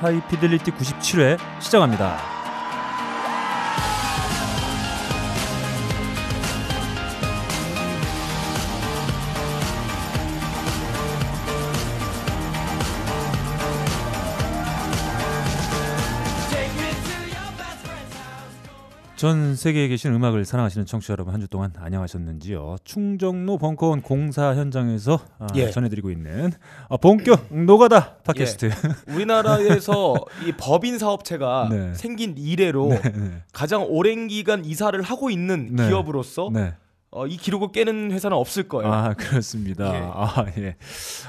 하이피델리티 97회 시작합니다. 전 세계에 계신 음악을 사랑하시는 청취자 여러분 한 주 동안 안녕하셨는지요? 충정로 벙커원 공사 현장에서 아, 예. 전해드리고 있는 아, 본격 노가다 팟캐스트. 우리나라에서 이 법인 사업체가 네. 생긴 이래로 네, 가장 오랜 기간 이사를 하고 있는 네. 기업으로서 네. 어, 이 기록을 깨는 회사는 없을 거예요. 아 그렇습니다. 예. 아 예.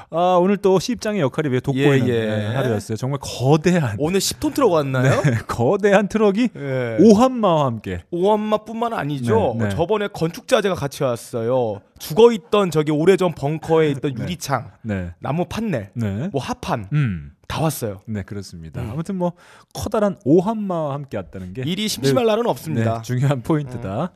아 오늘 또 시입장의 역할이 매우 돋보이는 예, 예. 네, 하루였어요. 정말 거대한 오늘 10톤 트럭 왔나요? 거대한 트럭이 예. 오함마와 함께 오함마뿐만 아니죠. 네, 네. 저번에 건축자재가 같이 왔어요. 죽어 있던 저기 오래전 벙커에 있던 네. 유리창, 네. 나무 판넬, 네. 뭐 합판 음. 다 왔어요. 네 그렇습니다. 음. 아무튼 뭐 커다란 오한마와 함께 왔다는 게 일이 심심할 날은 없습니다. 네, 중요한 포인트다.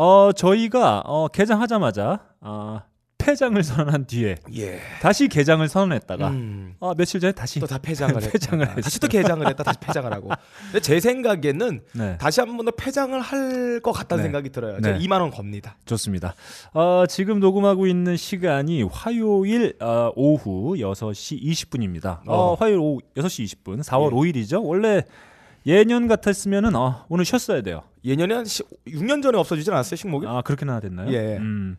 어 저희가 어, 개장하자마자 아, 폐장을 선언한 뒤에 예. 다시 개장을 선언했다가 음. 아, 며칠 전에 다시 또 다 폐장을 했다. 폐장을 다시 했어요. 또 개장을 했다. 다시 폐장을 하고. 근데 제 생각에는 네. 다시 한 번 더 폐장을 할 것 같다는 네. 생각이 들어요. 네. 제가 2만 원 겁니다. 좋습니다. 어, 지금 녹음하고 있는 시간이 화요일 어, 오후 6시 20분입니다. 어, 어. 화요일 오후 6시 20분, 4월 예. 5일이죠. 원래 예년 같았으면은 어, 오늘 쉬었어야 돼요. 예년에 한 시, 6년 전에 없어지진 않았어요, 식목이? 아 그렇게나 됐나요? 예. 음.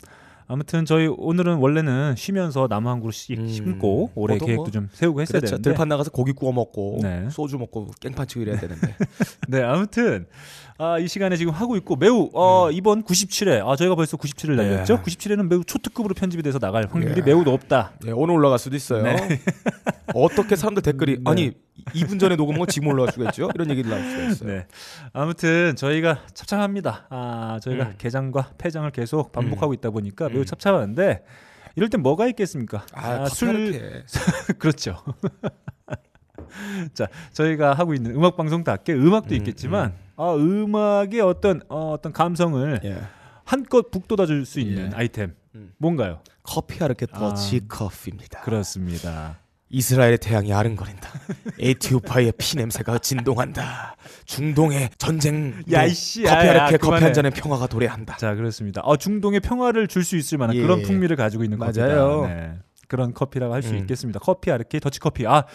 아무튼 저희 오늘은 원래는 쉬면서 나무 한 그루씩 음. 심고 올해 보통 계획도 뭐 좀 세우고 했어야 그렇죠. 되는데. 들판 나가서 고기 구워 먹고 네. 소주 먹고 깽판 치고 이래야 되는데. 네, 아무튼 아, 이 시간에 지금 하고 있고 매우 어, 음. 이번 97회 아 저희가 벌써 97을 날렸죠. 예. 97회는 매우 초특급으로 편집이 돼서 나갈 확률이 예. 매우 높다. 네, 오늘 올라갈 수도 있어요. 네. 어떻게 사람들 댓글이 네. 아니 2분 전에 녹음한 거 지금 수가 있죠? 이런 얘기를 나올 수가 있어요. 네. 아무튼 저희가 합창합니다. 아, 저희가 음. 개장과 폐장을 계속 반복하고 있다 보니까 매우 음. 찹찹한데 이럴 땐 뭐가 있겠습니까? 아, 술술 그렇죠. 자, 저희가 하고 있는 음악 방송답게 음악도 음, 있겠지만 아, 음악의 어떤 어, 어떤 감성을 예. 한껏 북돋아 줄 수 있는 예. 아이템. 음. 뭔가요? 커피 아르케 아. 더치 커피입니다. 그렇습니다. 이스라엘의 태양이 아른거린다. 에티오피아의 피 냄새가 진동한다. 중동의 전쟁. 야, 이씨, 커피 아르케. 커피 한 잔에 평화가 도래한다. 자, 그렇습니다. 어, 중동에 평화를 줄 수 있을 만한 예. 그런 풍미를 가지고 있는 맞아요. 커피다. 네. 그런 커피라고 할수 음. 있겠습니다. 커피 아르케 더치 커피. 아,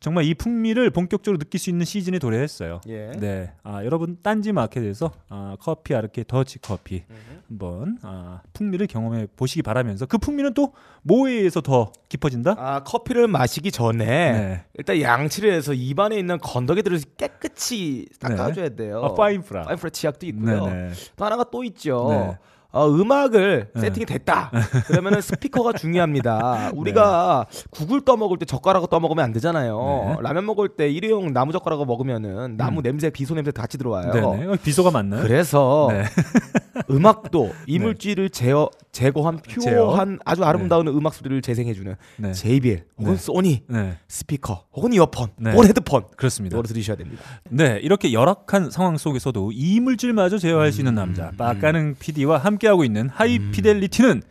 정말 이 풍미를 본격적으로 느낄 수 있는 시즌이 도래했어요. 예. 네, 아, 여러분 딴지 마켓에서 아, 커피 아르케 더치 커피 한번 아, 풍미를 경험해 보시기 바라면서 그 풍미는 또 뭐에 의해서 더 깊어진다? 아 커피를 마시기 전에 네. 일단 양치를 해서 입안에 있는 건더기들을 깨끗이 닦아줘야 돼요. 아, 파인프라. 파인프라 치약도 있고요. 네네. 또 하나가 또 있죠. 네. 어, 음악을 네. 세팅이 됐다. 그러면은 스피커가 중요합니다. 우리가 국을 떠먹을 때 젓가락을 떠먹으면 안 되잖아요. 네. 라면 먹을 때 일회용 나무 젓가락을 먹으면은 나무 냄새, 비소 냄새 같이 들어와요. 네네. 어, 비소가 맞나요? 그래서 네. 음악도 이물질을 제어, 제거한 제어. pure한 아주 아름다운 음악 소리를 재생해주는 네. JBL 혹은 네. 소니 네. 스피커 혹은 이어폰 네. 혹은 헤드폰 그렇습니다. 이거를 들으셔야 됩니다. 네, 이렇게 열악한 상황 속에서도 이물질마저 제어할 수 있는 남자 빡가능 PD와 함께하고 있는 High Fidelity는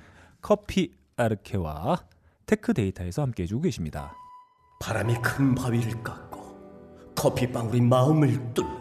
커피 아르케와 테크 데이터에서 함께해주고 계십니다. 바람이 큰 바위를 깎고 커피 방울이 마음을 뚫는다.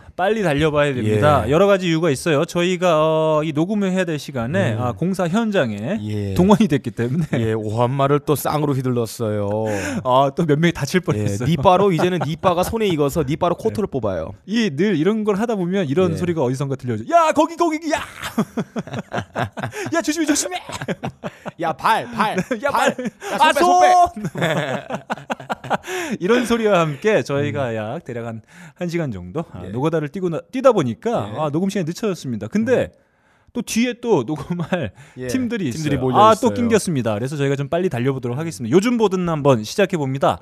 빨리 달려봐야 됩니다. 예. 여러 가지 이유가 있어요. 저희가 어, 이 녹음을 해야 될 시간에 아, 공사 현장에 예. 동원이 됐기 때문에 예, 오함마를 또 쌍으로 휘둘렀어요. 아, 또 몇 명이 다칠 예, 뻔했어요. 니바로 이제는 니바가 손에 익어서 니바로 코트를 뽑아요. 이 늘 이런 걸 하다 보면 이런 예. 소리가 어디선가 들려죠. 야, 거기 거기 야. 야, 조심해 조심해. 야 발, 발, 야, 발, 발. 야, 아, 손 빼, 손 빼. 이런 소리와 함께 저희가 약 대략 한 1 시간 정도 아, 음. 예. 노가다를 뛰고 나, 뛰다 보니까 예. 음. 아, 녹음 시간이 늦춰졌습니다. 근데 또 뒤에 또 녹음할 예, 팀들이 있어요. 팀들이 몰려 아, 또. 낑겼습니다. 그래서 저희가 좀 빨리 달려보도록 하겠습니다. 요즘 보든 한번 시작해 봅니다.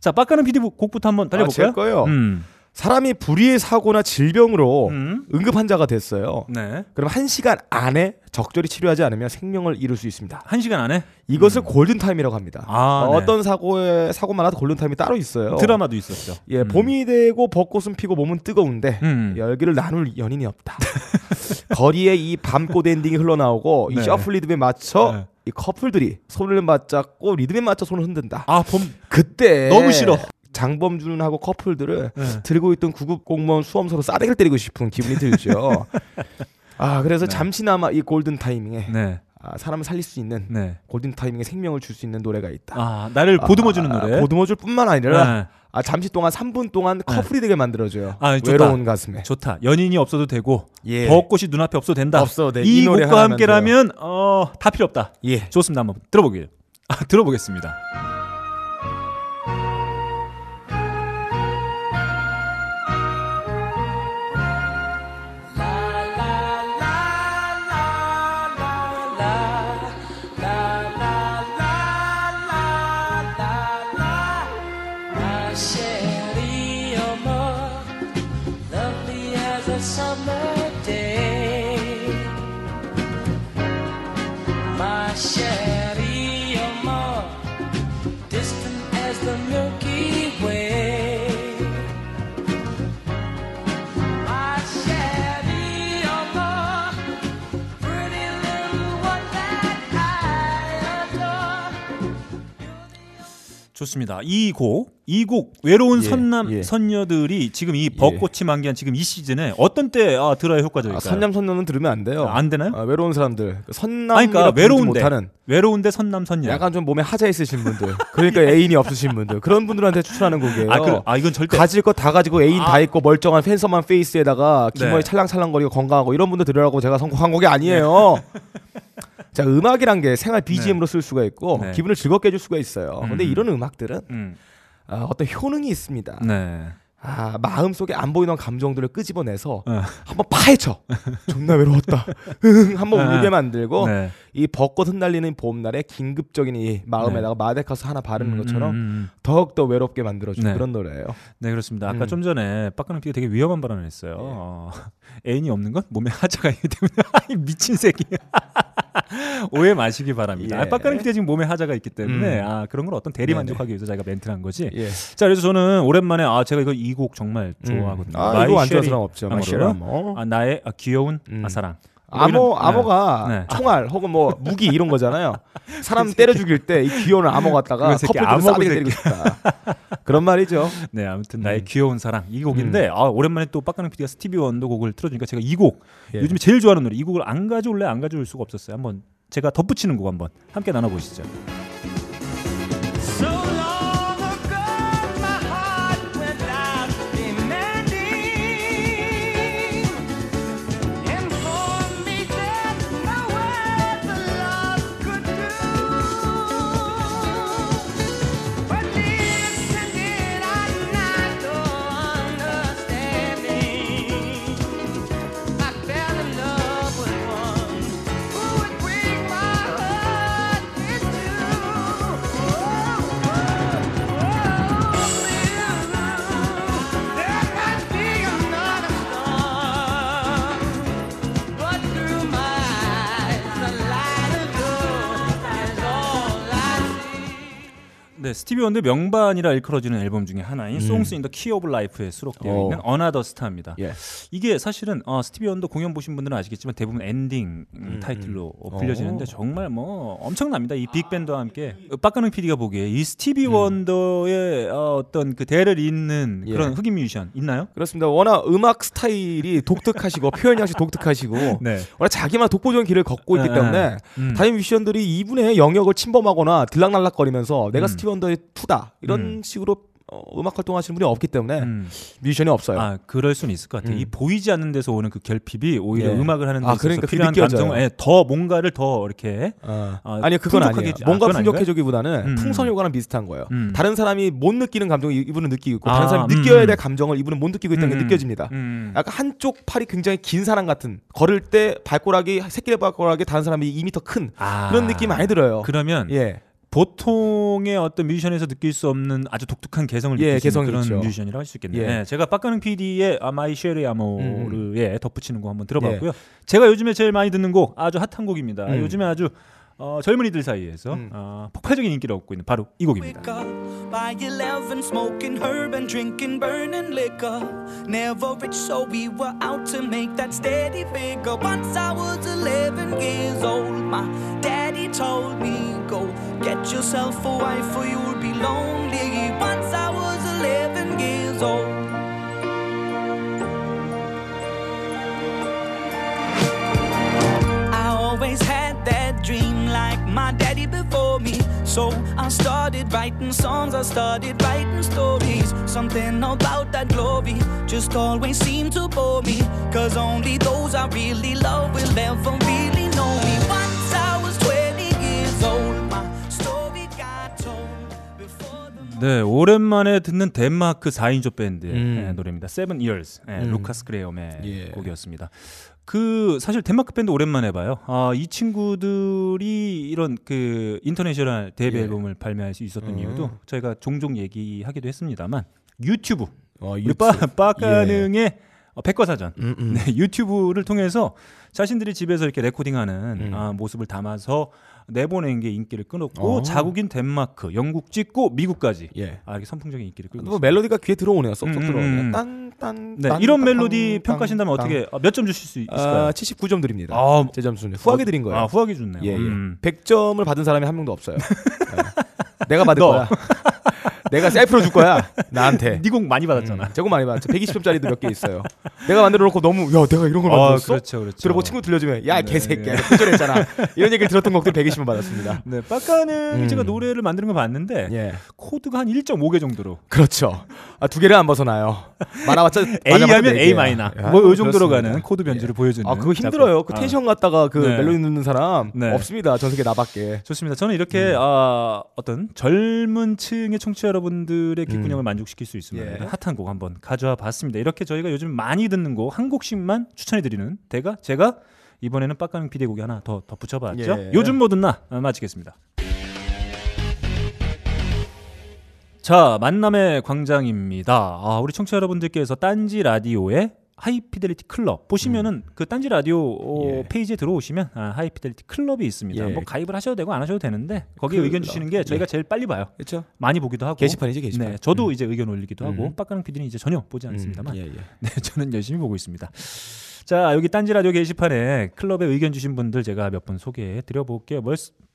자, 빡가능 PD 곡부터 한번 아, 달려볼까요? 제 거요. 음. 사람이 불의의 사고나 질병으로 음. 응급 환자가 됐어요. 네. 그럼 한 시간 안에 적절히 치료하지 않으면 생명을 잃을 수 있습니다. 한 시간 안에 이것을 골든 타임이라고 합니다. 음. 아, 어, 네. 어떤 사고에 사고마다 골든 타임이 따로 있어요. 드라마도 있었죠. 예, 음. 봄이 되고 벚꽃은 피고 몸은 뜨거운데 음. 열기를 나눌 연인이 없다. 거리에 이 밤꽃 엔딩이 흘러나오고 네. 이 셔플 리듬에 맞춰 네. 이 커플들이 손을 맞잡고 리듬에 맞춰 손을 흔든다. 아, 봄 그때 너무 싫어. 장범준하고 커플들을 네. 들고 있던 구급 공무원 수험서로 싸대기를 때리고 싶은 기분이 들죠. 아 그래서 네. 잠시나마 이 골든 타이밍에 네. 아, 사람을 살릴 수 있는 네. 골든 타이밍에 생명을 줄 수 있는 노래가 있다. 아, 나를 보듬어 주는 아, 노래. 보듬어줄 뿐만 아니라 네. 아, 잠시 동안 3분 동안 커플이 되게 만들어줘요. 아, 좋다. 외로운 가슴에. 좋다. 연인이 없어도 되고 예. 벚꽃이 눈앞에 없어도 된다. 없어도 돼. 이, 이 곡과 함께라면 어, 다 필요 없다. 예. 좋습니다. 한번 들어보게요. 아, 들어보겠습니다. 좋습니다. 이 곡, 이 곡 외로운 예, 선남 예. 선녀들이 지금 이 벚꽃이 만개한 지금 이 시즌에 어떤 때 아, 들어야 효과적일까요? 아, 선남 선녀는 들으면 안 돼요. 아, 안 되나요? 아, 외로운 사람들. 선남 아니, 그러니까 외로운데 못하는 외로운데 선남 선녀. 약간 좀 몸에 하자 있으신 분들. 그러니까 애인이 없으신 분들. 그런 분들한테 추천하는 곡이에요. 아, 그, 아 이건 절대 가질 거 다 가지고 애인 아. 다 있고 멀쩡한 팬서만 페이스에다가 긴 네. 머리 찰랑찰랑거리고 건강하고 이런 분들 들으라고 제가 선곡한 곡이 아니에요. 자 음악이란 게 생활 BGM으로 쓸 수가 있고 네. 기분을 즐겁게 해줄 수가 있어요. 근데 음. 이런 음악들은 음. 아, 어떤 효능이 있습니다. 네. 아 마음 속에 안 보이던 감정들을 끄집어내서 어. 한번 파헤쳐. 존나 외로웠다. 흥, 한번 네. 울게 만들고 네. 이 벚꽃 흩날리는 봄날에 긴급적인 이 마음에다가 마데카스 하나 바르는 음, 것처럼 음, 음. 더욱 더 외롭게 만들어주는 네. 그런 노래예요. 네 그렇습니다. 아까 음. 좀 전에 빡가능 피가 되게 위험한 발언을 했어요. 어, 애인이 없는 건 몸에 하자가 있기 때문에 이 미친 새끼 오해 마시기 바랍니다. 예. 아, 빡가능 PD가 지금 몸에 하자가 있기 때문에 음. 아 그런 걸 어떤 대리. 만족하기 위해서 자기가 멘트를 한 거지. 예. 자 그래서 저는 오랜만에 아 제가 이거 이 곡 정말 좋아하거든요. 아, My 이거 안 좋아하는 사람 없죠. My Cherie Amour. 아 나의 아, 귀여운 음. 아 사랑. Ammo 이런- ammo가 네. 총알 혹은 뭐 무기 이런 거잖아요. 사람 때려 죽일 때 이 귀여운 ammo 갖다가 싸대기 그 때리고 싶다. 그런 말이죠. 네, 아무튼 음. 나의 귀여운 사랑 이 곡인데 아, 오랜만에 또 빡가능 PD가 스티비 원더 곡을 틀어주니까 제가 이곡 예. 요즘에 제일 좋아하는 노래 이 곡을 안 가져올래 안 가져올 수가 없었어요. 한번 제가 덧붙이는 곡 한번 함께 나눠보시죠. 스티비 원더 명반이라 일컬어지는 앨범 중에 하나인 음. Songs in the Key of Life에 수록되어 어. 있는 Another Star입니다. 예. 이게 사실은 어, 스티비 원더 공연 보신 분들은 아시겠지만 대부분 엔딩 음, 타이틀로 음. 불려지는데 어. 정말 뭐 엄청납니다. 이 빅밴드와 함께 빡가능 PD가 보기에 이 스티비 음. 원더의 어, 어떤 그 대를 잇는 예. 그런 흑인 뮤지션 있나요? 그렇습니다. 워낙 음악 스타일이 독특하시고 표현 양식 독특하시고 네. 워낙 자기만 독보적인 길을 걷고 있기 네, 때문에 음. 다른 뮤지션들이 이분의 영역을 침범하거나 들락날락거리면서 내가 음. 스티브 원더의 투다 이런 음. 식으로 어, 음악 활동하시는 분이 없기 때문에 음. 뮤지션이 없어요. 아, 그럴 수는 있을 것 같아요. 음. 이 보이지 않는 데서 오는 그 결핍이 오히려 예. 음악을 하는 데 아, 있어서 그러니까 그게 필요한. 감정을 예, 더 뭔가를 더 이렇게 어. 아, 아니요 그건 아니에요. 아, 뭔가? 풍족해주기보다는 음. 풍선 효과랑 비슷한 거예요. 음. 다른 사람이 못 느끼는 감정을 이- 이분은 느끼고 있고 아, 다른 사람이 음. 느껴야 될 감정을 이분은 못 느끼고 있다는 음. 게 느껴집니다. 음. 약간 한쪽 팔이 굉장히 긴 사람 같은 걸을 때 발꼬락이 새끼 발꼬락이 다른 사람이 2m 큰 아. 그런 느낌 많이 들어요. 그러면 예. 보통의 어떤 뮤지션에서 느낄 수 없는 아주 독특한 개성을 예, 느낄 수 있는 그런 있죠. 뮤지션이라고 할수 있겠네요. 예. 예, 제가 빡가능 PD의 아마이 쉐리 아모르에 덧붙이는 곡 한번 예. 들어봤고요. 제가 요즘에 제일 많이 듣는 곡 아주 핫한 곡입니다. 음. 요즘에 아주 어, 젊은이들 사이에서 음. 어, 폭발적인 인기를 얻고 있는 바로 이 곡입니다. By 11, smoking herb and drinking burning liquor. Never rich, so we were out to make that steady figure. Once I was 11 years old, my daddy told me, Go get yourself a wife or you'll be lonely. Once I was 11 years old. I always had that dream like my daddy before me. So I started writing songs, I started writing stories. Something about that glory just always seemed to bore me. Cause only those I really love will ever really know me. 네, 오랜만에 듣는 덴마크 4인조 밴드의 음. 예, 노래입니다. Seven Years, 예, 음. 루카스 그레엄의 예. 곡이었습니다. 그 사실 덴마크 밴드 오랜만에 봐요. 아, 이 친구들이 이런 그 international 데뷔 예. 앨범을 발매할 수 있었던 음. 이유도 저희가 종종 얘기하기도 했습니다만 유튜브 어, 우리 유튜- 빠 빠가능의 어, 백과사전 음, 음. 네, 유튜브를 통해서 자신들이 집에서 이렇게 레코딩하는 음. 아, 모습을 담아서 내보낸 게 인기를 끊었고 어. 자국인 덴마크, 영국 찍고 미국까지 예. 아, 이렇게 선풍적인 인기를 끌고 뭐. 멜로디가 귀에 들어오네요. 쏙쏙 음, 들어오네요. 음. 딴딴 네, 딴, 이런 딴, 멜로디 딴, 평가하신다면 딴. 어떻게 몇점 주실 수 있을까요? 아, 79점 드립니다. 아, 제 점수는 후하게 드린 거예요. 아, 후하게 줬네요. 예, 예. 음. 100점을 받은 사람이 한 명도 없어요. 예. 내가 받을 너. 거야. 내가 셀프로 줄 거야. 나한테. 네 곡 많이 받았잖아. 저거 많이 받았죠. 120점짜리도 몇 개 있어요. 내가 만들어 놓고 너무 야 내가 이런 걸 아, 만들었어? 그렇죠, 그렇죠. 들어보고 친구 들려주면 야 네. 개새끼야 표절했잖아. 이런 얘기를 들었던 곡들 120점 받았습니다. 네, 빡가능 음. 제가 노래를 만드는 거 봤는데 예, 코드가 한 1.5개 정도로 그렇죠. 아, 두 개를 안 벗어나요. 많아봤자 A 맞아봤자 하면 네 A. 마이너 야, 뭐이 정도로. 가는 코드 변주를 보여주는 아 그거 힘들어요. 그 작곡. 텐션 갖다가 그 네. 멜로디 넣는 사람 네. 없습니다. 전 세계 나밖에. 좋습니다. 저는 이렇게 음. 아, 어떤 젊은 층의 청취자 여러분들의 귓구녕을 만족시킬 수 있으면 음. 예. 핫한 곡 한번 가져와 봤습니다. 이렇게 저희가 요즘 많이 듣는 곡 한 곡씩만 추천해 드리는 대가 제가 이번에는 빡가능 PD 곡이 하나 더 덧붙여 봤죠. 예. 요즘 뭐든 나 아, 마치겠습니다. 자 만남의 광장입니다. 아, 우리 청취자 여러분들께서 딴지 라디오의 High Fidelity 클럽 보시면은 그 딴지 라디오 어, 음. 예. 페이지에 들어오시면 아, High Fidelity 클럽이 있습니다. 예. 뭐 가입을 하셔도 되고 안 하셔도 되는데 거기에 클럽. 의견 주시는 게 저희가 제일 빨리 봐요. 그렇죠. 많이 보기도 하고 게시판이지 게시판. 네, 저도 이제 의견 올리기도 하고 음. 빡가능 PD는 이제 전혀 보지 않습니다만 음, 예, 예. 네, 저는 열심히 보고 있습니다. 자, 여기 딴지 라디오 게시판에 클럽에 의견 주신 분들 제가 몇 분 소개해 드려 볼게요.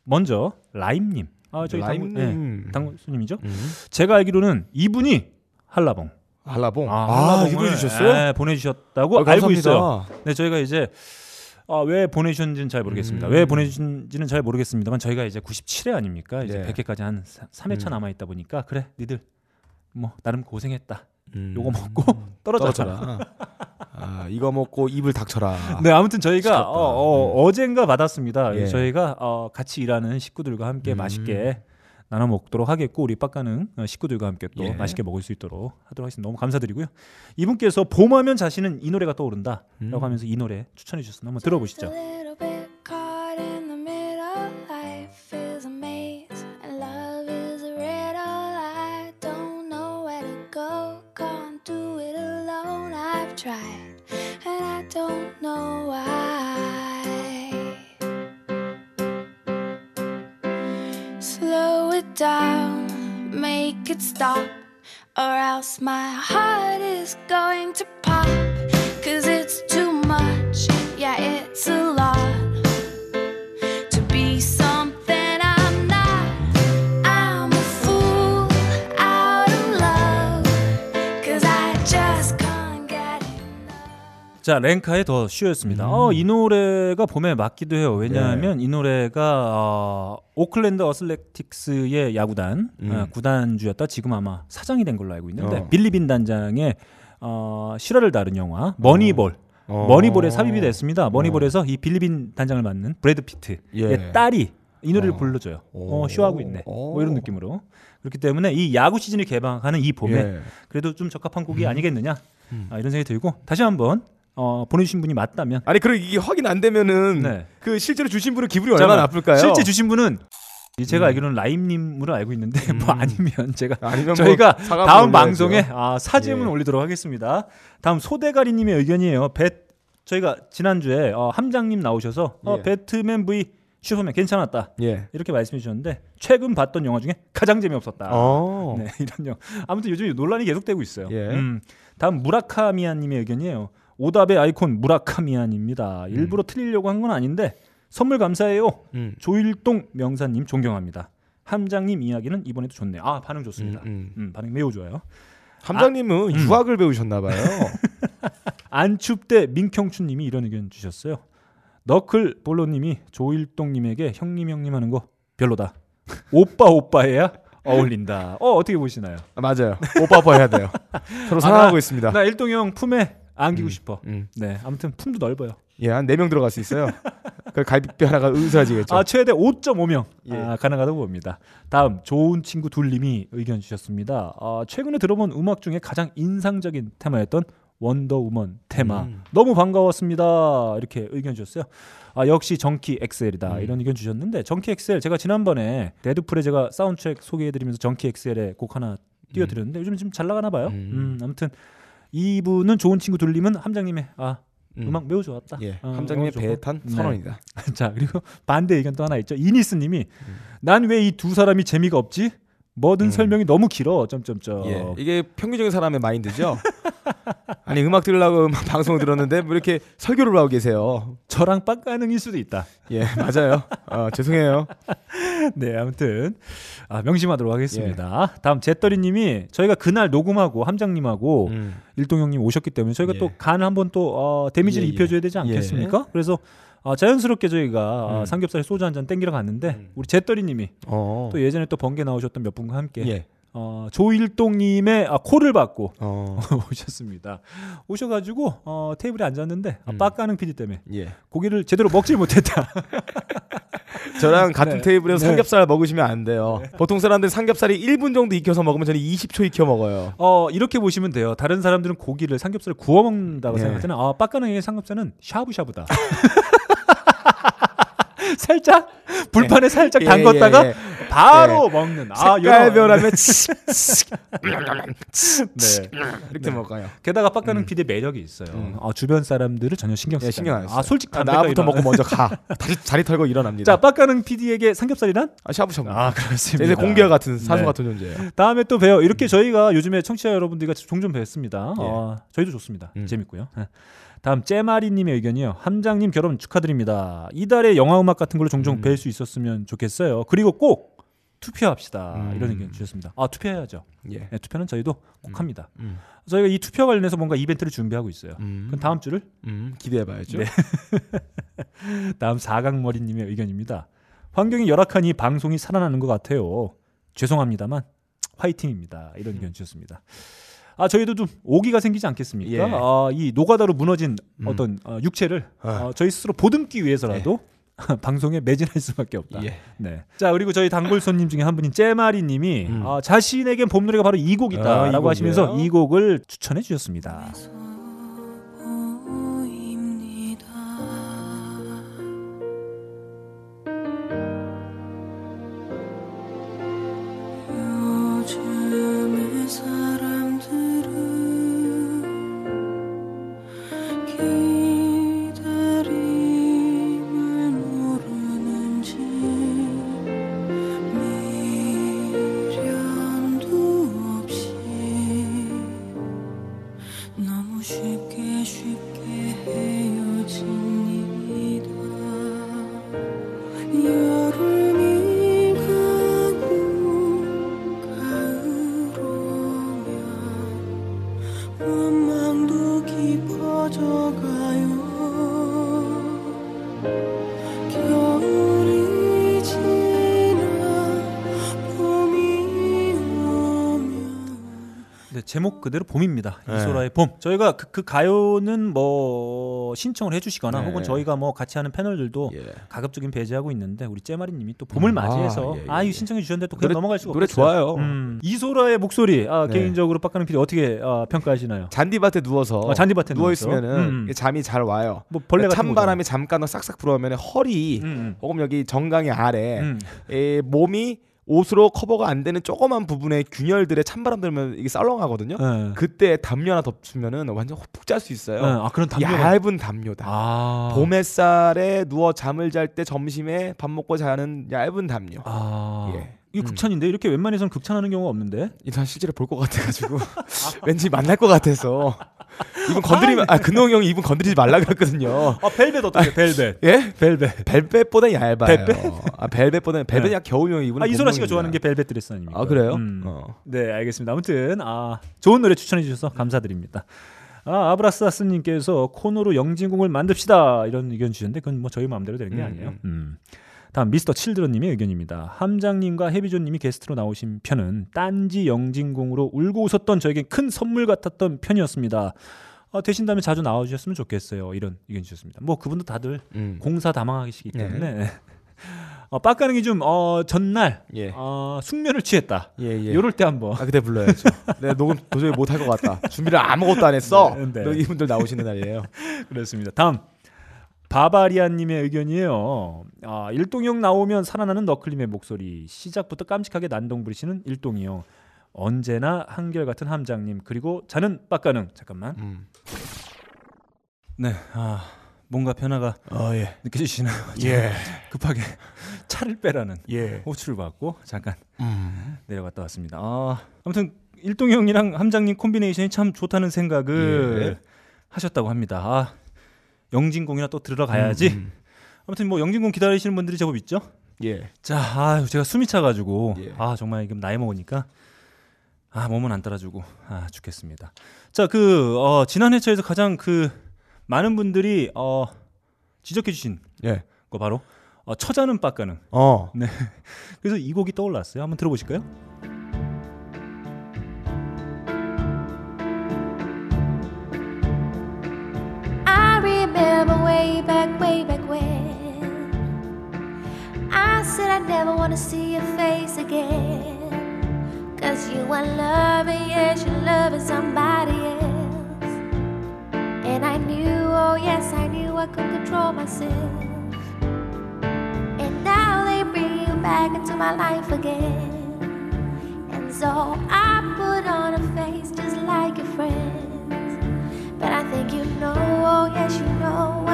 먼저 라임님. 아, 저희 당구, 네, 라임님. 당구님이죠. 음. 제가 알기로는 이분이 한라봉. 한라봉. 아, 아, 이거 해주셨어요? 네, 보내주셨다고 아, 알고. 있어요. 네, 저희가 이제 아, 왜 보내주셨는지는 잘 모르겠습니다. 음. 왜 보내주신지는 잘 모르겠습니다만 저희가 이제 97회 아닙니까? 이제 네. 100회까지 한 3회차 음. 남아 있다 보니까 그래, 니들 뭐 나름 고생했다. 음. 요거 먹고 떨어져라. 떨어져라. 아, 이거 먹고 입을 닥쳐라. 네, 아무튼 저희가. 어, 어, 어젠가 받았습니다. 예. 저희가 어, 같이 일하는 식구들과 함께 음. 맛있게 나눠 먹도록 하겠고 우리 빡가는 어, 식구들과 함께 또 예. 맛있게 먹을 수 있도록 하도록 하겠습니다. 너무 감사드리고요. 이분께서 봄하면 자신은 이 노래가 떠오른다라고 음. 하면서 이 노래 추천해 주셨습니다. 한번 들어보시죠. Stop, 자, 랭카의 더 쉬였습니다. 음. 어, 이 노래가 봄에 맞기도 해요. 왜냐하면 네. 이 노래가 어, 오클랜드 어슬렉틱스의 야구단 음. 어, 구단주였다. 지금 아마 사장이 된 걸로 알고 있는데 어. 빌리빈 단장의 어, 실화를 다룬 영화 머니볼. 어. 머니볼에 삽입이 됐습니다. 머니볼에서 이 빌리빈 단장을 맡는 브래드 피트의 예. 딸이 이 노래를 어. 불러줘요. 오. 어, 쇼하고 있네. 오. 뭐 이런 느낌으로. 그렇기 때문에 이 야구 시즌이 개막하는 이 봄에 예. 그래도 좀 적합한 곡이 아니겠느냐 음. 아, 이런 생각이 들고 다시 한번 어, 보내주신 분이 맞다면 아니 그리고 이게 확인 안 되면은 네. 그 실제로 주신 분은 기분이 얼마나 나쁠까요? 실제 주신 분은 이 제가 알기로는 라임님으로 알고 있는데 뭐 아니면 제가 아니면 저희가 뭐 다음. 방송에 아, 사진을 예. 올리도록 하겠습니다. 다음 소대가리님의 의견이에요. 배 저희가 지난주에 어, 함장님 나오셔서 어, 예. 배트맨 v 슈퍼맨 괜찮았다 예. 이렇게 말씀해 주셨는데 최근 봤던 영화 중에 가장 재미없었다. 어. 네, 이런 영. 아무튼 요즘 논란이 계속되고 있어요. 예. 음, 다음 무라카미아님의 의견이에요. 오답의 아이콘 무라카미아입니다. 일부러 틀리려고 한 건 아닌데 선물 감사해요. 음. 조일동 명사님 존경합니다. 함장님 이야기는 이번에도 좋네요. 아 반응 좋습니다. 음, 음, 음. 반응 매우 좋아요. 함장님은 유학을 배우셨나 봐요. 안 춥대 민경춘님이 이런 의견 주셨어요. 너클 볼로님이 조일동님에게 형님 형님 하는 거 별로다. 오빠 오빠해야 어울린다. 어 어떻게 보시나요? 아, 맞아요. 오빠 오빠 해야 돼요. 서로 사랑하고 있습니다. 나 일동 형 품에 안기고 싶어. 음. 네, 아무튼 품도 넓어요. 예, 한 네 명 들어갈 수 있어요. 그 갈비뼈 하나가 으스러지겠죠. 아 최대 5.5명 예. 아, 가능하다고 봅니다. 다음 좋은 친구 둘님이 의견 주셨습니다. 아, 최근에 들어본 음악 중에 가장 인상적인 테마였던 원더우먼 테마 음. 너무 반가웠습니다. 이렇게 의견 주셨어요. 아 역시 정키 엑셀이다 음. 이런 의견 주셨는데 정키 엑셀 제가 지난번에 데드풀에 제가 사운드트랙 소개해드리면서 정키 엑셀의 곡 하나 띄워드렸는데 요즘 좀 잘 나가나 봐요. 음. 음, 아무튼 이분은 좋은 친구 둘님은 함장님의 아 음. 음. 악 매우 좋았다. 예, 어, 함장님의 너무 좋고. 배에 탄 네. 선언이다. 자 그리고 반대 의견 또 하나 있죠. 이니스님이 난 왜 이 두 사람이 재미가 없지? 뭐든 음. 설명이 너무 길어. 점점점. 예, 이게 평균적인 사람의 마인드죠. 아니 음악 들으려고 방송을 들었는데 뭐 이렇게 설교를 하고 계세요. 저랑 빡가능일 수도 있다. 예, 맞아요. 어, 죄송해요. 네, 아무튼 아, 명심하도록 하겠습니다. 다음 제떨이님이 저희가 그날 녹음하고 함장님하고 음. 일동 형님 오셨기 때문에 저희가 예. 또 간 한번 또 어, 데미지를 예, 예. 입혀줘야 되지 않겠습니까? 그래서 어, 자연스럽게 저희가 어, 음. 삼겹살에 소주 한 잔 땡기러 갔는데 음. 우리 제떨이님이 어. 또 예전에 또 번개 나오셨던 몇 분과 함께 예. 어, 조일동님의 아, 콜을 받고 어. 오셨습니다. 오셔가지고 어, 테이블에 앉았는데 아, 음. 빡가는 PD 때문에 예. 고기를 제대로 먹질 못했다. 저랑 같은 네. 테이블에서 네. 삼겹살 먹으시면 안 돼요. 보통 사람들 삼겹살이 1분 정도 익혀서 먹으면 저는 20초 익혀 먹어요. 어 이렇게 보시면 돼요. 다른 사람들은 고기를 삼겹살을 구워 먹는다고 네. 때는 아 빡가능의 삼겹살은 샤브샤브다. 살짝 불판에 살짝 예, 담궜다가 예, 예. 바로 먹는 아 색깔 변하면 네. 이렇게 먹어요. 게다가 빡가능 PD의 매력이 있어요. 음. 아, 주변 사람들을 전혀 신경 쓰지 예, 신경 안 않아요. 써요. 아 솔직 아, 담배가 나부터 일어나- 먹고 먼저 가. 다시 자리 털고 일어납니다. 자 빡가능 PD에게 삼겹살이란? 아, 샤브샤브. 아 그렇습니다. 이제 공기와 같은 사수 네. 같은 존재예요. 다음에 또 봬요. 이렇게 저희가 요즘에 청취자 여러분들과 종종 뵀습니다. 예. 어, 저희도 좋습니다. 음. 재밌고요. 예. 다음 째마리님의 의견이요. 함장님 결혼 축하드립니다. 이달에 영화 음악 같은 걸로 종종 음. 뵐수 있었으면 좋겠어요. 그리고 꼭 투표합시다. 음. 이런 의견 주셨습니다. 아 투표해야죠. 예. 네, 투표는 저희도 꼭 합니다. 음. 저희가 이 투표 관련해서 뭔가 이벤트를 준비하고 있어요. 음. 그럼 다음 주를 음, 기대해봐야죠. 네. 다음 사각머리님의 의견입니다. 환경이 열악하니 방송이 살아나는 것 같아요. 죄송합니다만 화이팅입니다. 이런 의견 주셨습니다. 아 저희도 좀 오기가 생기지 않겠습니까? 예. 아, 이 노가다로 무너진 음. 어떤 어, 육체를 아. 어, 저희 스스로 보듬기 위해서라도 방송에 매진할 수밖에 없다. 예. 네. 자 그리고 저희 단골 손님 중에 한 분인 째마리님이 음. 아, 자신에겐 봄 노래가 바로 이 아, 곡이다라고 이 곡이에요? 하시면서 이 곡을 추천해 주셨습니다. 제목 그대로 봄입니다. 네. 이소라의 봄. 저희가 그, 그 가요는 뭐 신청을 해주시거나 네. 혹은 저희가 뭐 같이 하는 패널들도 예. 가급적인 배제하고 있는데 우리 째마리님이 또 봄을 음. 맞이해서 아, 예, 예, 아, 예. 이 신청해 주셨는데 또 그냥 노래- 넘어갈 수가 노래 없겠어요. 좋아요. 음. 이소라의 목소리 아, 네. 개인적으로 빡가는 PD 어떻게 아, 평가하시나요? 잔디밭에 누워서 어, 잔디밭에 누워. 있으면은 음. 잠이 잘 와요. 뭐 벌레 같은 찬바람이 잠깐 싹싹 불어오면 허리 거죠? 음, 혹은 여기 정강이 아래 음. 음. 에, 몸이 옷으로 커버가 안 되는 조그만 부분에 균열들에 찬바람 들면 이게 썰렁하거든요. 네. 그때 담요 하나 덮으면은 완전 푹 잘 수 있어요. 네. 아 그런 담요가 얇은 담요다. 아. 봄 햇살에 누워 잠을 잘 때 점심에 밥 먹고 자는 얇은 담요. 아. 예. 이게 음. 극찬인데 이렇게 웬만해서는 극찬하는 경우가 없는데. 일단 실제로 볼 것 같아가지고 왠지 만날 것 같아서 이분 건드리면 아 근홍 형이 이분 건드리지 말라 그랬거든요. 아 벨벳 어떻게 벨벳? 예? 벨벳. 벨벳보다 얇아요. 벨벳? 아 벨벳보다는 벨벳이 네. 약 겨울용 이분. 아 이소라 씨가 좋아하는 게 벨벳 드레스 아닙니까? 아 그래요? 음. 어. 네, 알겠습니다. 아무튼 아 좋은 노래 추천해 주셔서 감사드립니다. 아 아브라스타스님께서 코너로 영진공을 만듭시다 이런 의견 주셨는데 그건 뭐 저희 마음대로 되는 게 음, 아니에요. 음. 다음 미스터 칠드런님의 의견입니다. 함장님과 해비조님이 게스트로 나오신 편은 딴지 영진공으로 울고 웃었던 저에겐 큰 선물 같았던 편이었습니다. 아, 되신다면 자주 나와주셨으면 좋겠어요. 이런 의견 주셨습니다. 뭐 그분도 다들 음. 공사 다망하시기 네. 때문에 어, 빡가능이 좀 어, 전날 예. 어, 숙면을 취했다. 예, 예. 이럴 때 한번 아 그때 불러야죠. 내가 녹음 도저히 못할 것 같다. 준비를 아무것도 안 했어. 네, 네. 너 이분들 나오시는 날이에요. 그렇습니다. 다음 바바리안님의 의견이에요. 아, 일동형 나오면 살아나는 너클림의 목소리 시작부터 깜찍하게 난동 부리시는 일동이요. 언제나 한결같은 함장님 그리고 자는 빡가능 잠깐만. 음. 네, 아 뭔가 변화가 어 예. 느껴지시나요? 예. 급하게 차를 빼라는 예. 호출을 받고 잠깐 음. 내려갔다 왔습니다. 아, 아무튼 일동형이랑 함장님 콤비네이션이 참 좋다는 생각을 예. 하셨다고 합니다. 아, 영진공이나 또 들어가야지. 음. 아무튼 뭐 영진공 기다리시는 분들이 제법 있죠. 예. 자, 아, 제가 숨이 차가지고 예. 아 정말 이금 나이 먹으니까 아 몸은 안 따라주고 아 죽겠습니다. 자, 그 어, 지난 회차에서 가장 그 많은 분들이 어, 지적해주신 예. 거 바로 어, 처자는 빡가능. 어. 그래서 이 곡이 떠올랐어요. 한번 들어보실까요? Remember way back, way back when I said I never want to see your face again. Cause you are loving, yes, you're loving somebody else. And I knew, oh yes, I knew I could control myself. And now they bring you back into my life again. And so I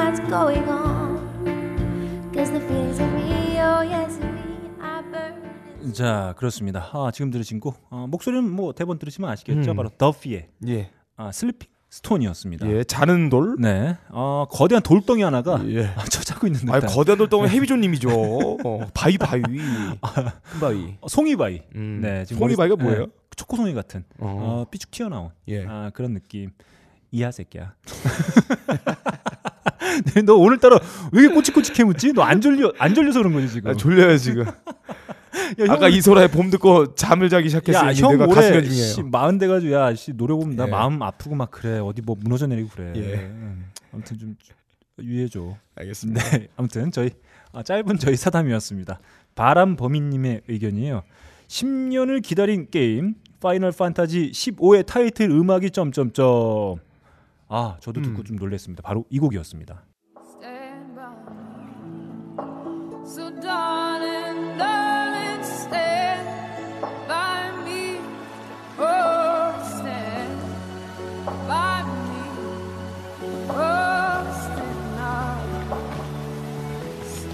what's going on. Cause the feelings in me, oh yes, in me, I burn. 자 그렇습니다. 아, 지금 들으신 곡 어, 목소리는 뭐 대번 들으시면 아시겠죠. 음. 바로 더피의 예. 아, Sleeping Stone이었습니다. 예. 자는 돌. 네, 어, 거대한 돌덩이 하나가 예. 아, 쳐자고 있는 아 듯한 거대한 돌덩은 해비조님이죠. 어, 바위 바위. 큰 바위. 어, 송이바위. 음. 네, 지금 송이바위가 머리- 뭐예요? 네, 초코송이 같은 어. 어, 삐죽 튀어나온 예. 아, 그런 느낌. 이하 새끼야. 네, 너 오늘따라 왜 이렇게 꼬치꼬치 묻지? 너 안 졸려 안 졸려서 그런 거지 지금. 아, 졸려요 지금. 야, 형, 아까 이소라의 봄 듣고 잠을 자기 이제 형 내가 올해 중이에요. 씨, 마흔 돼가지고 야, 씨 노래 보면 나 예. 마음 아프고 막 그래. 어디 뭐 무너져 내리고 그래. 예. 음, 아무튼 좀 유의해줘. 알겠습니다. 네, 아무튼 저희 아, 짧은 저희 사담이었습니다. 바람범이님의 의견이에요. 10년을 기다린 게임 파이널 판타지 15의 타이틀 음악이 점점점. 아, 저도 듣고 음. 좀 놀랐습니다. 바로 이 곡이었습니다.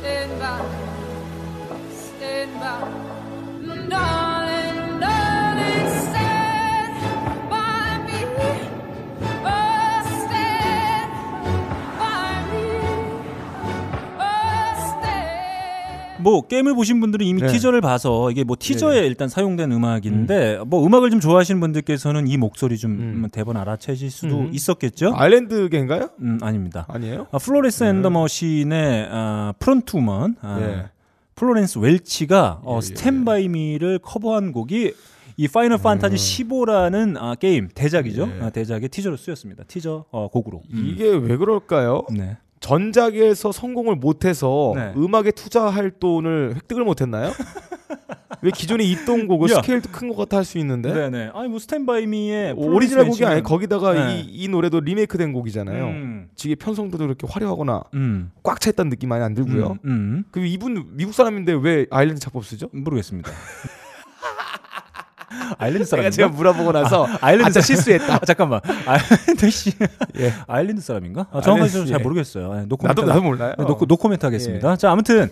Stand by stand by me. 뭐 게임을 보신 분들은 이미 네. 티저를 봐서 이게 뭐 티저에 일단 사용된 음악인데 뭐 음악을 좀 좋아하시는 분들께서는 이 목소리 좀 음. 대번 알아채실 수도 음. 있었겠죠? 아일랜드계인가요? 음, 아닙니다. 아니에요? 아, Florence and the Machine의 아, frontwoman 아, 예. 플로렌스 웰치가 어, 예, 예, Stand by Me를 커버한 곡이 이 파이널 판타지 15라는 아, 게임 대작이죠. 예. 아, 대작의 티저로 쓰였습니다. 티저 어, 곡으로. 음. 이게 왜 그럴까요? 네. 전작에서 성공을 못해서 네. 음악에 투자할 돈을 획득을 못했나요? 왜 기존에 있던 곡을 야. 스케일도 큰 것 같아 할 수 있는데 네, 네. 아니 뭐 Stand by Me의 오리지널 곡이 아니 거기다가 네. 이, 이 노래도 리메이크된 곡이잖아요. 음. 되게 편성도 그렇게 화려하거나 음. 꽉 차 있다는 느낌 많이 안 들고요. 음. 음. 그 이분 미국 사람인데 왜 아일랜드 작법 쓰죠? 모르겠습니다. 아일랜드 제가 사람인가? 제가 물어보고 나서 아, 아일랜드 아차 사람. 실수했다. 아, 잠깐만. 아일랜드 씨. 예. 아일랜드 사람인가? 아, 정확하게 아일랜드, 잘 예. 모르겠어요. 네, 노코멘트 나도 나도 몰라요. 네, 노, 노코멘트 하겠습니다. 자, 아무튼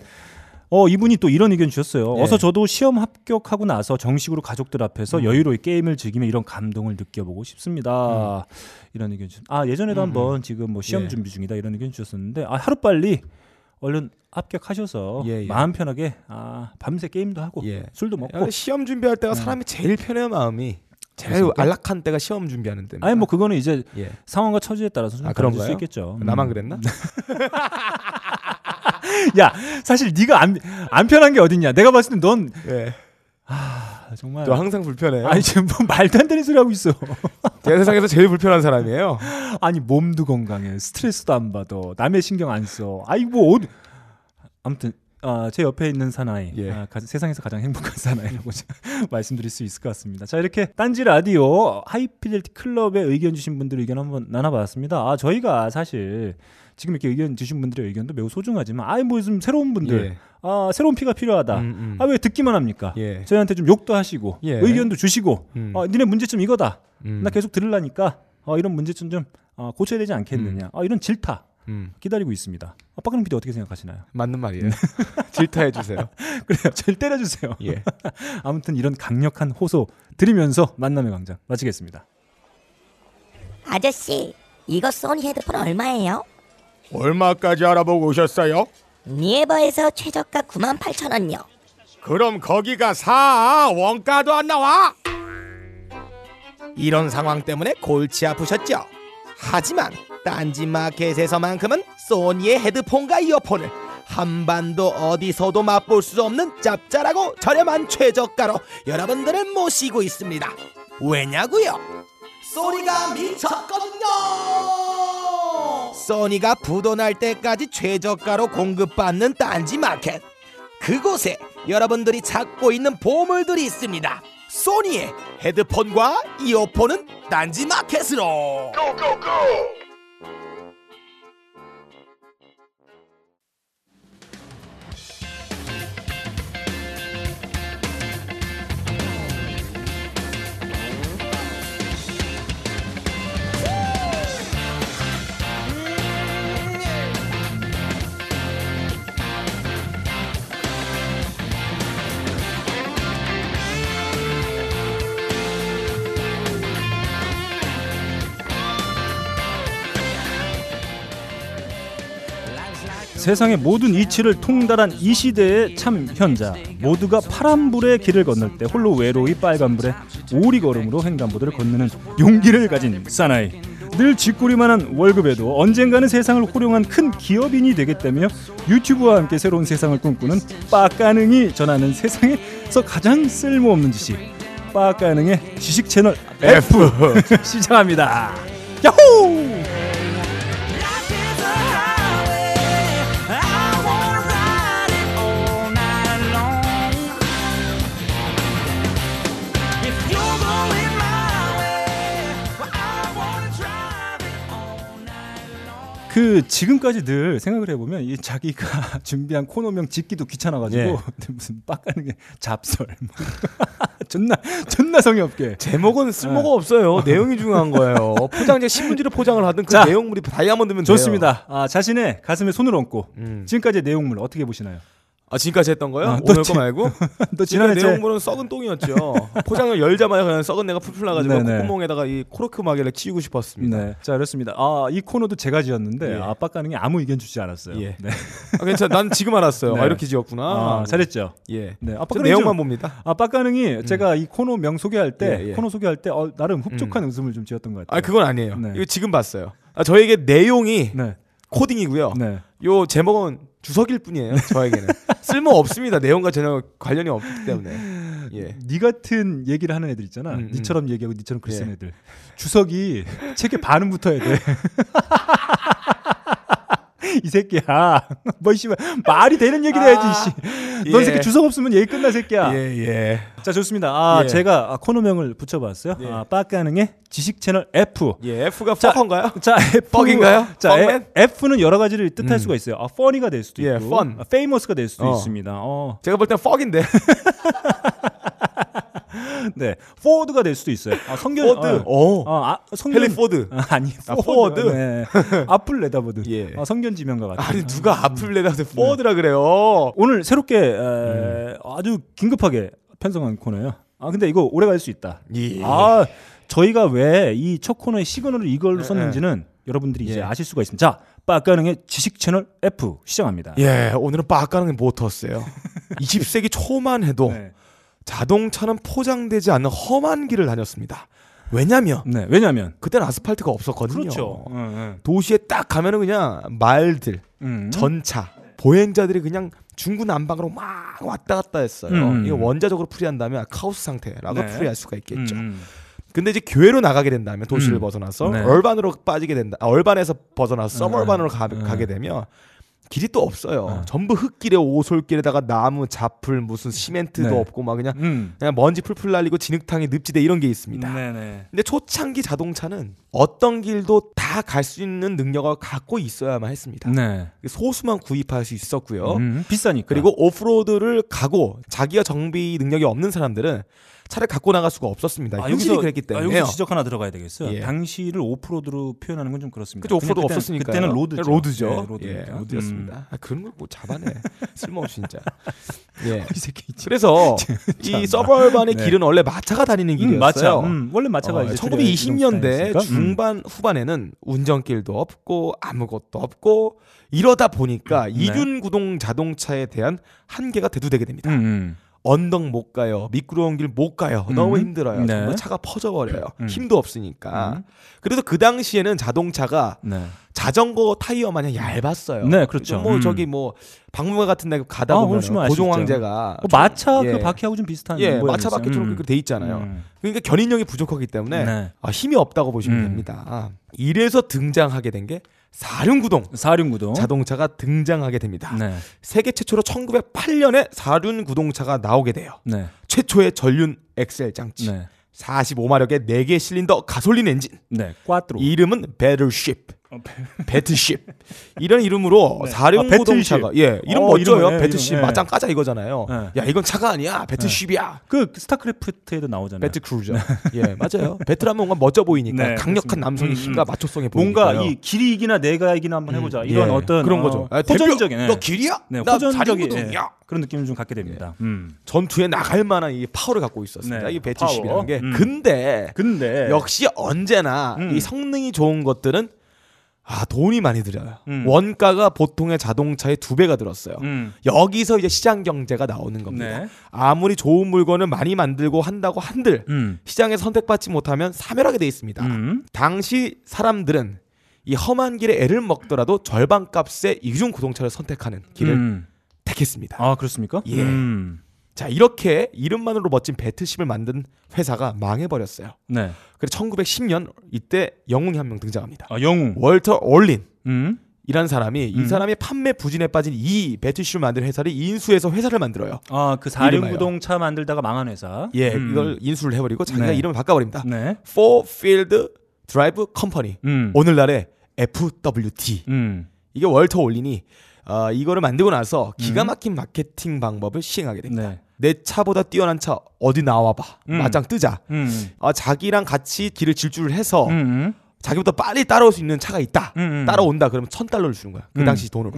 어 이분이 또 이런 의견 주셨어요. 예. 어서 저도 시험 합격하고 나서 정식으로 가족들 앞에서 음. 여유로이 게임을 즐기며 이런 감동을 느껴보고 싶습니다. 이런 의견 주셨. 아 예전에도 음, 한번 지금 뭐 시험 예. 준비 중이다 이런 의견 주셨었는데 아 하루 빨리 얼른 합격하셔서 예, 예. 마음 편하게 아 밤새 게임도 하고 예. 술도 야, 먹고 시험 준비할 때가 네. 사람이 제일 편해요 마음이. 제일 그렇습니까? 안락한 때가 시험 준비하는 때입니다. 아니 뭐 그거는 이제 예. 상황과 처지에 따라서 좀 아, 달라질 수? 있겠죠. 음. 나만 그랬나? 야 사실 네가 안, 안 편한 게 어딨냐? 내가 봤을 땐넌 예. 아, 정말 저 항상 불편해요. 아니 지금 뭐 말도 안 되는 소리 하고 있어. 제가 세상에서 제일 불편한 사람이에요. 아니 몸도 건강해, 스트레스도 안 받아, 남의 신경 안 써. 아이 뭐 어디... 아무튼 아, 제 옆에 있는 사나이, 예. 아, 가- 세상에서 가장 행복한 사나이라고 말씀드릴 수 있을 것 같습니다. 자 이렇게 딴지 라디오 하이피델티 클럽에 의견 주신 분들 의견 한번 나눠봤습니다. 아 저희가 사실 지금 이렇게 의견 주신 분들의 의견도 매우 소중하지만 아이 뭐좀 새로운 분들, 예. 아 새로운 피가 필요하다. 음, 음. 아 왜 듣기만 합니까? 예. 저희한테 좀 욕도 하시고 예. 의견도 주시고 음. 어, 니네 문제점 이거다. 음. 나 계속 들으려니까 어, 이런 문제점 좀 어, 고쳐야 되지 않겠느냐. 어, 이런 질타 음. 기다리고 있습니다. 아, 박근홍 PD 어떻게 생각하시나요? 맞는 말이에요. 질타해 주세요. 그래요. 절 때려 주세요. 예. 아무튼 이런 강력한 호소 드리면서 만남의 광장 마치겠습니다. 아저씨, 이거 소니 헤드폰 얼마예요? 얼마까지 알아보고 오셨어요? 니에버에서 최저가 98,000원요. 그럼 거기가 사 원가도 안 나와. 이런 상황 때문에 골치 아프셨죠? 하지만 딴지마켓에서만큼은 소니의 헤드폰과 이어폰을 한반도 어디서도 맛볼 수 없는 짭짤하고 저렴한 최저가로 여러분들을 모시고 있습니다. 왜냐고요? 소니가 미쳤거든요. 소니가 부도 날 때까지 최저가로 공급받는 딴지 마켓. 그곳에 여러분들이 찾고 있는 보물들이 있습니다. 소니의 헤드폰과 이어폰은 딴지 마켓으로. 세상의 모든 이치를 통달한 이 시대의 참 현자. 모두가 파란불의 길을 건널 때 홀로 외로이 빨간불에 오리걸음으로 횡단보도를 건너는 용기를 가진 사나이. 늘 쥐꼬리만한 월급에도 언젠가는 세상을 호령한 큰 기업인이 되겠다며 유튜브와 함께 새로운 세상을 꿈꾸는 빠까능이 전하는 세상에서 가장 쓸모없는 지식. 빠까능의 지식 채널 F 시작합니다. 야호! 그 지금까지 늘 생각을 해보면 이 자기가 준비한 코너명 짓기도 귀찮아가지고 예. 무슨 빡가는 게 잡설 뭐. 존나 존나 성의 없게 제목은 쓸모가 없어요. 내용이 중요한 거예요. 포장재 신문지로 포장을 하든 그 자, 내용물이 다이아몬드면 돼요. 좋습니다. 아, 자신의 가슴에 손을 얹고 음. 지금까지의 내용물 어떻게 보시나요? 아 지금까지 했던 거요? 아, 또 오늘 지- 거 말고? 또 지난 지난해 제 내용물은 썩은 똥이었죠. 포장을 열자마자 그냥 썩은 내가 풀풀 나가지고. 콧구멍에다가 이 코르크 마개를 끼우고 싶었습니다. 네, 자 그렇습니다. 아, 이 코너도 제가 지었는데 예. 아 빡가능이 아무 의견 주지 않았어요. 예. 네. 아, 괜찮아. 난 지금 알았어요. 네. 아, 이렇게 지었구나. 아, 잘했죠. 예. 네, 아빠 내용만 좀- 봅니다. 아 빡가능이 제가 이 코너 명 소개할 때 예, 예. 코너 소개할 때 어, 나름 흡족한 웃음을 좀 지었던 것 같아요. 아 그건 아니에요. 네. 이거 지금 봤어요. 아, 저에게 내용이 네, 코딩이고요. 네. 요 제목은 주석일 뿐이에요. 저에게는 쓸모 없습니다. 내용과 전혀 관련이 없기 때문에. 예. 니 같은 얘기를 하는 애들 있잖아. 음, 음. 니처럼 얘기하고 니처럼 글 쓰는 예. 애들. 주석이 책에 반은 붙어야 돼. 이 새끼야. 뭐 씨발 말이 되는 얘기를 해야지. 씨. 넌 예. 새끼 주석 없으면 얘기 끝나 새끼야. 예, 예. 자 좋습니다. 아 예. 제가 아, 코너명을 붙여봤어요. 예. 아 빠가능의 지식 채널 F. 예, F가 자, 퍼커인가요? 자 F 뻑인가요? 자? 에- F는 여러 가지를 뜻할 음. 수가 있어요. 아 funny가 될 수도 예, 있고, fun. 아, famous가 될 수도 어. 있습니다. 어, 제가 볼땐 퍽인데. 네, Ford가 될 수도 있어요. 아, 선견 포드. 어, 어. 어, 아, 선견 헨리 포드. 아, 아니 아. 포드. 네. 앞을 내다보드. 예. 아, 선견지명가 같은. 아니 누가 앞을 내다서 네. 포드라 그래요. 오늘 새롭게 에, 음. 아주 긴급하게 편성한 코너예요. 아 근데 이거 오래 갈 수 있다. 예. 아 저희가 왜 이 첫 코너의 시그널을 이걸로 예, 썼는지는 여러분들이 이제 예. 아실 수가 있습니다. 자, 빡가능의 지식 채널 F 시작합니다. 예, 오늘은 게 모터스예요. 20세기 초만 해도 네. 자동차는 포장되지 않는 험한 길을 다녔습니다. 왜냐면 네, 왜냐면 그때는 아스팔트가 없었거든요. 그렇죠. 응, 응. 도시에 딱 가면은 그냥 말들, 음. 전차, 보행자들이 그냥 중구난방으로 막 왔다 갔다 했어요. 음. 이거 원자적으로 풀이한다면 카오스 상태라고 네. 풀이할 수가 있겠죠. 음, 근데 이제 교외로 나가게 된다면 도시를 음. 벗어나서 네. 얼반으로 빠지게 된다. 아, 얼반에서 벗어나서 네. 서얼반으로 가, 네. 가게 되면 길이 또 없어요. 네. 전부 흙길에 오솔길에다가 나무, 잡풀, 무슨 시멘트도 네. 없고 막 그냥 음. 그냥 먼지 풀풀 날리고 진흙탕에 늪지대 이런 게 있습니다. 네네. 근데 초창기 자동차는 어떤 길도 다 갈 수 있는 능력을 갖고 있어야만 했습니다. 네. 소수만 구입할 수 있었고요. 음, 비싸니까. 그리고 오프로드를 가고 자기가 정비 능력이 없는 사람들은 차를 갖고 나갈 수가 없었습니다. 아, 유실이 그랬기 아, 때문에요. 여기서 지적 하나 들어가야 되겠어요. 예. 당시를 오프로드로 표현하는 건 좀 그렇습니다. 그죠 오프로드 없었으니까 그때는 로드죠. 로드죠. 네, 로드입니다. 예, 로드였습니다. 아, 그런 걸 뭐 잡아내 쓸모없이 진짜. 예. 음. 이 새끼. 그래서 이 서버반의 네. 길은 원래 마차가 다니는 음, 길이었어요. 마차. 음, 원래 마차가 어, 이제 1920년대 줄여- 중반 후반에는 운전길도 없고 아무것도 없고 이러다 보니까 네. 이륜 구동 자동차에 대한 한계가 대두되게 됩니다. 음, 음. 언덕 못 가요. 미끄러운 길 못 가요. 음. 너무 힘들어요. 네. 정말 차가 퍼져 버려요. 음. 힘도 없으니까. 음. 그래도 그 당시에는 자동차가 네. 자전거 타이어 마냥 얇았어요. 네, 그렇죠. 뭐 음. 저기 뭐 박물관 같은 데 가다 아, 보면 훨씬 아시죠. 고종 황제가 뭐 마차 예. 그 바퀴하고 좀 비슷한 예. 마차 바퀴처럼 음. 그렇게 돼 있잖아요. 음. 그러니까 견인력이 부족하기 때문에 네. 아, 힘이 없다고 보시면 음. 됩니다. 이래서 등장하게 된 게 사륜구동 사륜구동. 자동차가 등장하게 됩니다. 네. 세계 최초로 1908년에 사륜구동차가 나오게 돼요. 네. 최초의 전륜 엑셀 장치. 네. 45마력의 4개 실린더 가솔린 엔진. 네. 꽈트로. 이름은 배틀쉽. 어, 배- battleship. 이런 이름으로 네. 사륜구동차가 아, 예, 이름 어, 멋져요. 예, 이름, 예. 맞짱 까자 이거잖아요. 네. 야, 이건 차가 아니야. battleship이야. 그 스타크래프트에도 나오잖아요. battle cruiser. 예, 맞아요. battle하면 뭔가 멋져 보이니까 네, 강력한 그렇습니다. 남성의 음, 힘과 음. 마초성이 보이니까 뭔가 이 길이 이기나 내가 이기나 한번 해보자 이런 예, 어떤 그런 어, 거죠. 아, 대표, 호전적인 예. 너 길이야? 네, 나 호전적인. 예, 그런 느낌을 좀 갖게 됩니다. 음. 전투에 나갈 만한 이 파워를 갖고 있었습니다. 네, 이 battleship이라는 파워. 게. 음. 근데 근데 역시 언제나 음. 이 성능이 좋은 것들은 아 돈이 많이 들어요. 음. 원가가 보통의 자동차의 두 배가 들었어요. 음. 여기서 이제 시장 경제가 나오는 겁니다. 네. 아무리 좋은 물건을 많이 만들고 한다고 한들 음. 시장에 선택받지 못하면 사멸하게 돼 있습니다. 음. 당시 사람들은 이 험한 길에 애를 먹더라도 절반 값에 이중 구동차를 선택하는 길을 음. 택했습니다. 아 그렇습니까? 예. 음. 자 이렇게 이름만으로 멋진 배틀십을 만든 회사가 망해버렸어요. 네. 그래서 1910년 이때 영웅이 한 명 등장합니다. 아 영웅. 월터 올린 음. 이란 사람이 이 음. 사람이 판매 부진에 빠진 이 배틀십을 만든 회사를 인수해서 회사를 만들어요. 아 그 사륜구동차 만들다가 망한 회사. 예, 음. 이걸 인수를 해버리고 자기가 네. 이름을 바꿔버립니다. 네. Four Field Drive Company. 음. 오늘날의 FWD. 음. 이게 월터 올린이 어, 이거를 만들고 나서 기가 막힌 마케팅 방법을 시행하게 됩니다. 네. 내 차보다 뛰어난 차 어디 나와봐. 음. 맞짱 뜨자. 음. 어, 자기랑 같이 길을 질주를 해서 음. 자기보다 빨리 따라올 수 있는 차가 있다. 음. 음. 따라온다. 그러면 천 달러를 주는 거야. 그 음. 당시 돈으로.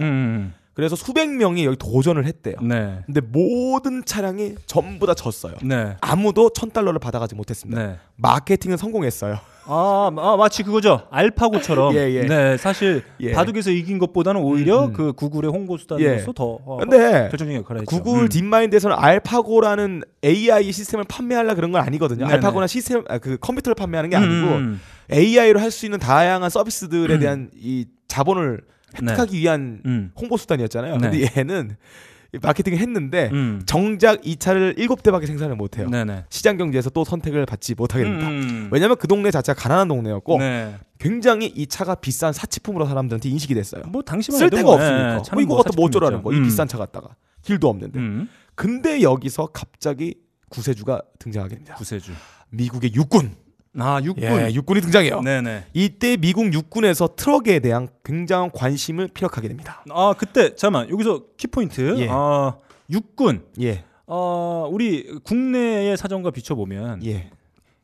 음. 그래서 수백 명이 여기 도전을 했대요. 네. 근데 모든 차량이 전부 다 졌어요. 네. 아무도 천 달러를 받아가지 못했습니다. 네. 마케팅은 성공했어요. 아, 아 마치 그거죠. 알파고처럼. 예, 예. 네, 사실 예. 바둑에서 이긴 것보다는 오히려 음, 음. 그 구글의 홍보 수단으로서 예. 더 어, 근데 결정적인 역할을 했죠. 구글 음. 딥마인드에서는 알파고라는 AI 시스템을 판매하려 그런 건 아니거든요. 네네. 알파고나 시스템 아, 그 컴퓨터를 판매하는 게 음, 아니고 음. AI로 할 수 있는 다양한 서비스들에 음. 대한 이 자본을 획득하기 위한 음. 홍보 수단이었잖아요. 네. 근데 얘는 마케팅을 했는데 음. 정작 이 차를 일곱 대밖에 생산을 못해요. 네네. 시장 경제에서 또 선택을 받지 못하게 됩니다. 음. 왜냐하면 그 동네 자체가 가난한 동네였고 네. 굉장히 이 차가 비싼 사치품으로 사람들한테 인식이 됐어요. 뭐 당시만 쓸 데가 뭐, 없으니까. 예, 뭐 이거 뭐 갖다 뭐 어쩌라는 거. 이 사치품이었죠. 비싼 차 갖다가 길도 없는데. 음. 근데 여기서 갑자기 구세주가 등장하게 됩니다. 구세주. 미국의 육군. 아 육군. 예, 육군이 등장해요. 네네. 이때 미국 육군에서 트럭에 대한 굉장한 관심을 피력하게 됩니다. 아 그때 잠만 여기서 키포인트. 예. 아 육군. 예, 어 우리 국내의 사정과 비춰 보면 예.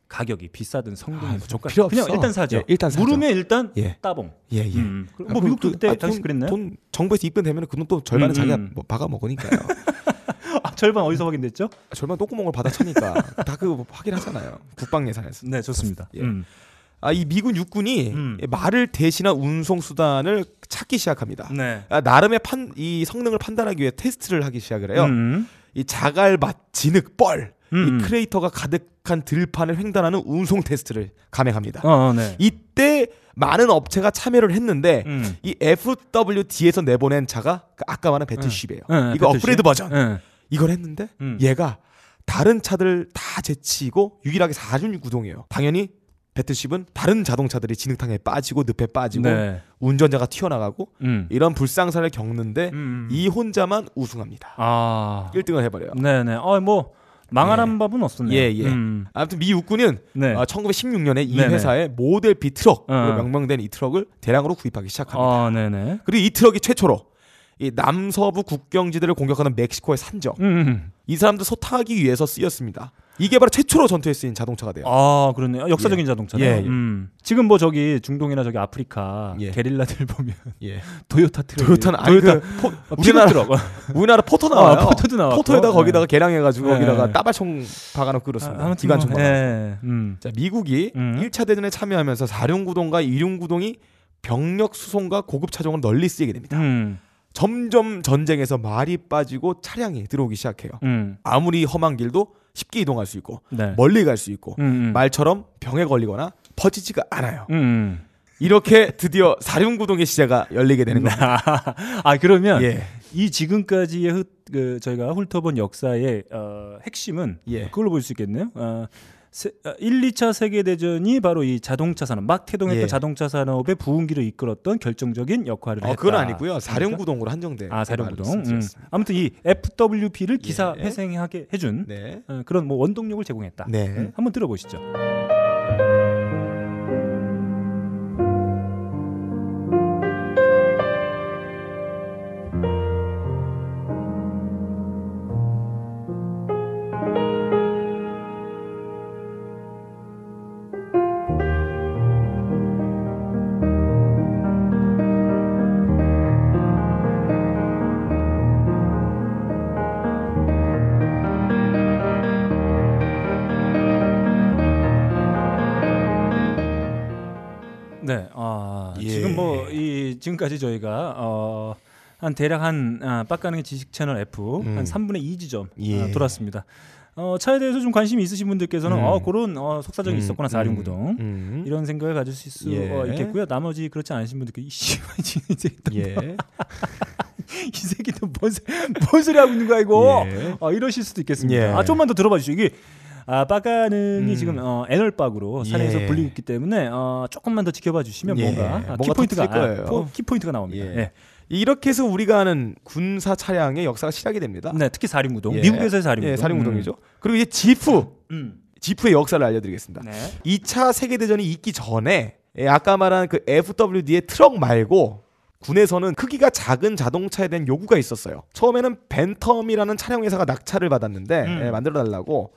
가격이 비싸든 성능이 아, 필요 그냥. 일단 사죠. 예, 일단 사죠. 물으면 일단 예. 따봉. 예, 예. 음. 뭐 아, 미국도 그- 그때 아, 당시 돈- 그랬나요? 돈 정부에서 입금되면 그건 또 절반은 음, 자기가 음. 뭐 박아 먹으니까요. 아, 절반 어디서 확인됐죠? 절반 똥구멍을 받아 차니까 다 그거 확인하잖아요. 국방 예산에서. 네 좋습니다. 예. 음. 아, 이 미군 육군이 음. 말을 대신한 운송 수단을 찾기 시작합니다. 네. 아, 나름의 판, 이 성능을 판단하기 위해 테스트를 하기 시작을 해요. 음. 이 자갈밭, 진흙, 뻘, 음. 이 크레이터가 가득한 들판을 횡단하는 운송 테스트를 감행합니다. 어, 어, 네. 이때 많은 업체가 참여를 했는데 음. 이 FWD에서 내보낸 차가 그 아까 말한 battleship이에요. 네, 이거 battleship. 업그레이드 버전. 네. 이걸 했는데 음. 얘가 다른 차들 다 제치고 유일하게 사륜구동이에요. 당연히 battleship은 다른 자동차들이 진흙탕에 빠지고 늪에 빠지고 네. 운전자가 튀어나가고 음. 이런 불상사를 겪는데 음. 이 혼자만 우승합니다. 아. 1등을 해버려요. 네네. 어뭐 망하는 예. 법은 없었네요. 예, 예. 음. 아무튼 미 육군은 네. 아, 1916년에 이 네네. 회사의 모델 B 트럭으로 어. 명명된 이 트럭을 대량으로 구입하기 시작합니다. 아, 네네. 그리고 이 트럭이 최초로 이 남서부 국경지대를 공격하는 멕시코의 산적 음. 이 사람들 소탕하기 위해서 쓰였습니다. 이게 바로 최초로 전투에 쓰인 자동차가 돼요. 아, 그렇네요. 역사적인 자동차네요. 예, 예. 음. 지금 뭐 저기 중동이나 저기 아프리카 예. 게릴라들 보면 예. 도요타 트럭. 토요타는 아니 도요타 그 포, 어, 우리나라 픽업트럭. 우리나라 포터 나와요. 아, 포터도 나왔고. 포터에다 네. 거기다가 개량해 가지고 네. 거기다가 따발총 박아놓고 그렇습니다. 아, 기관총 뭐. 예. 음. 자 미국이 음. 1차 대전에 참여하면서 사륜구동과 이륜구동이 병력 수송과 고급 차종을 널리 쓰이게 됩니다. 음. 점점 전쟁에서 말이 빠지고 차량이 들어오기 시작해요. 음. 아무리 험한 길도 쉽게 이동할 수 있고 네. 멀리 갈 수 있고 음, 음. 말처럼 병에 걸리거나 퍼지지가 않아요. 음, 음. 이렇게 드디어 사륜구동의 시대가 열리게 되는 겁니다. 아 그러면 예. 이 지금까지의 흩, 그 저희가 훑어본 역사의 어, 핵심은 예. 그걸로 볼 수 있겠네요. 어, 세, 어, 1, 2차 세계 대전이 바로 이 자동차 산업 막 태동했던 예. 자동차 산업의 부흥기를 이끌었던 결정적인 역할을 어, 했다. 그건 아니고요. 사륜구동으로 한정돼. 아 사령구동. 음. 아무튼 이 FWP를 기사 예. 회생하게 해준 네. 어, 그런 뭐 원동력을 제공했다. 네. 음, 한번 들어보시죠. 지금까지 저희가 어, 한 대략 한 아, 빡가능의 지식 채널 F 음. 한 3분의 2 지점 예. 아, 돌았습니다. 어, 차에 대해서 좀 관심이 있으신 분들께서는 음. 어, 그런 어, 속사정이 음, 있었구나 사륜구동 음. 이런 생각을 가지실 수 예. 어, 있겠고요. 나머지 그렇지 않으신 분들께 이씨 이제 예. 이 새끼도 뭔, 소- 뭔 소리 하고 있는 거야 이거 예. 어, 이러실 수도 있겠습니다. 예. 아 좀만 더 들어봐 주시죠. 이게 아 빡가능이 음. 지금 어, 애널박으로 산에서 예. 불리고 있기 때문에 어, 조금만 더 지켜봐 주시면 예. 뭔가, 아, 뭔가 키포인트가. 아, 포- 키포인트가 나옵니다. 예. 예. 이렇게 해서 우리가 아는 군사 차량의 역사가 시작이 됩니다. 네, 특히 사륜구동, 예. 미국에서의 사륜구동. 예, 사륜구동이죠. 그리고 이제 지프, 음. 지프의 역사를 알려드리겠습니다. 네. 2차 세계대전이 있기 전에 예, 아까 말한 그 FWD의 트럭 말고 군에서는 크기가 작은 자동차에 대한 요구가 있었어요. 처음에는 벤텀이라는 차량 회사가 낙찰을 받았는데 음. 예, 만들어 달라고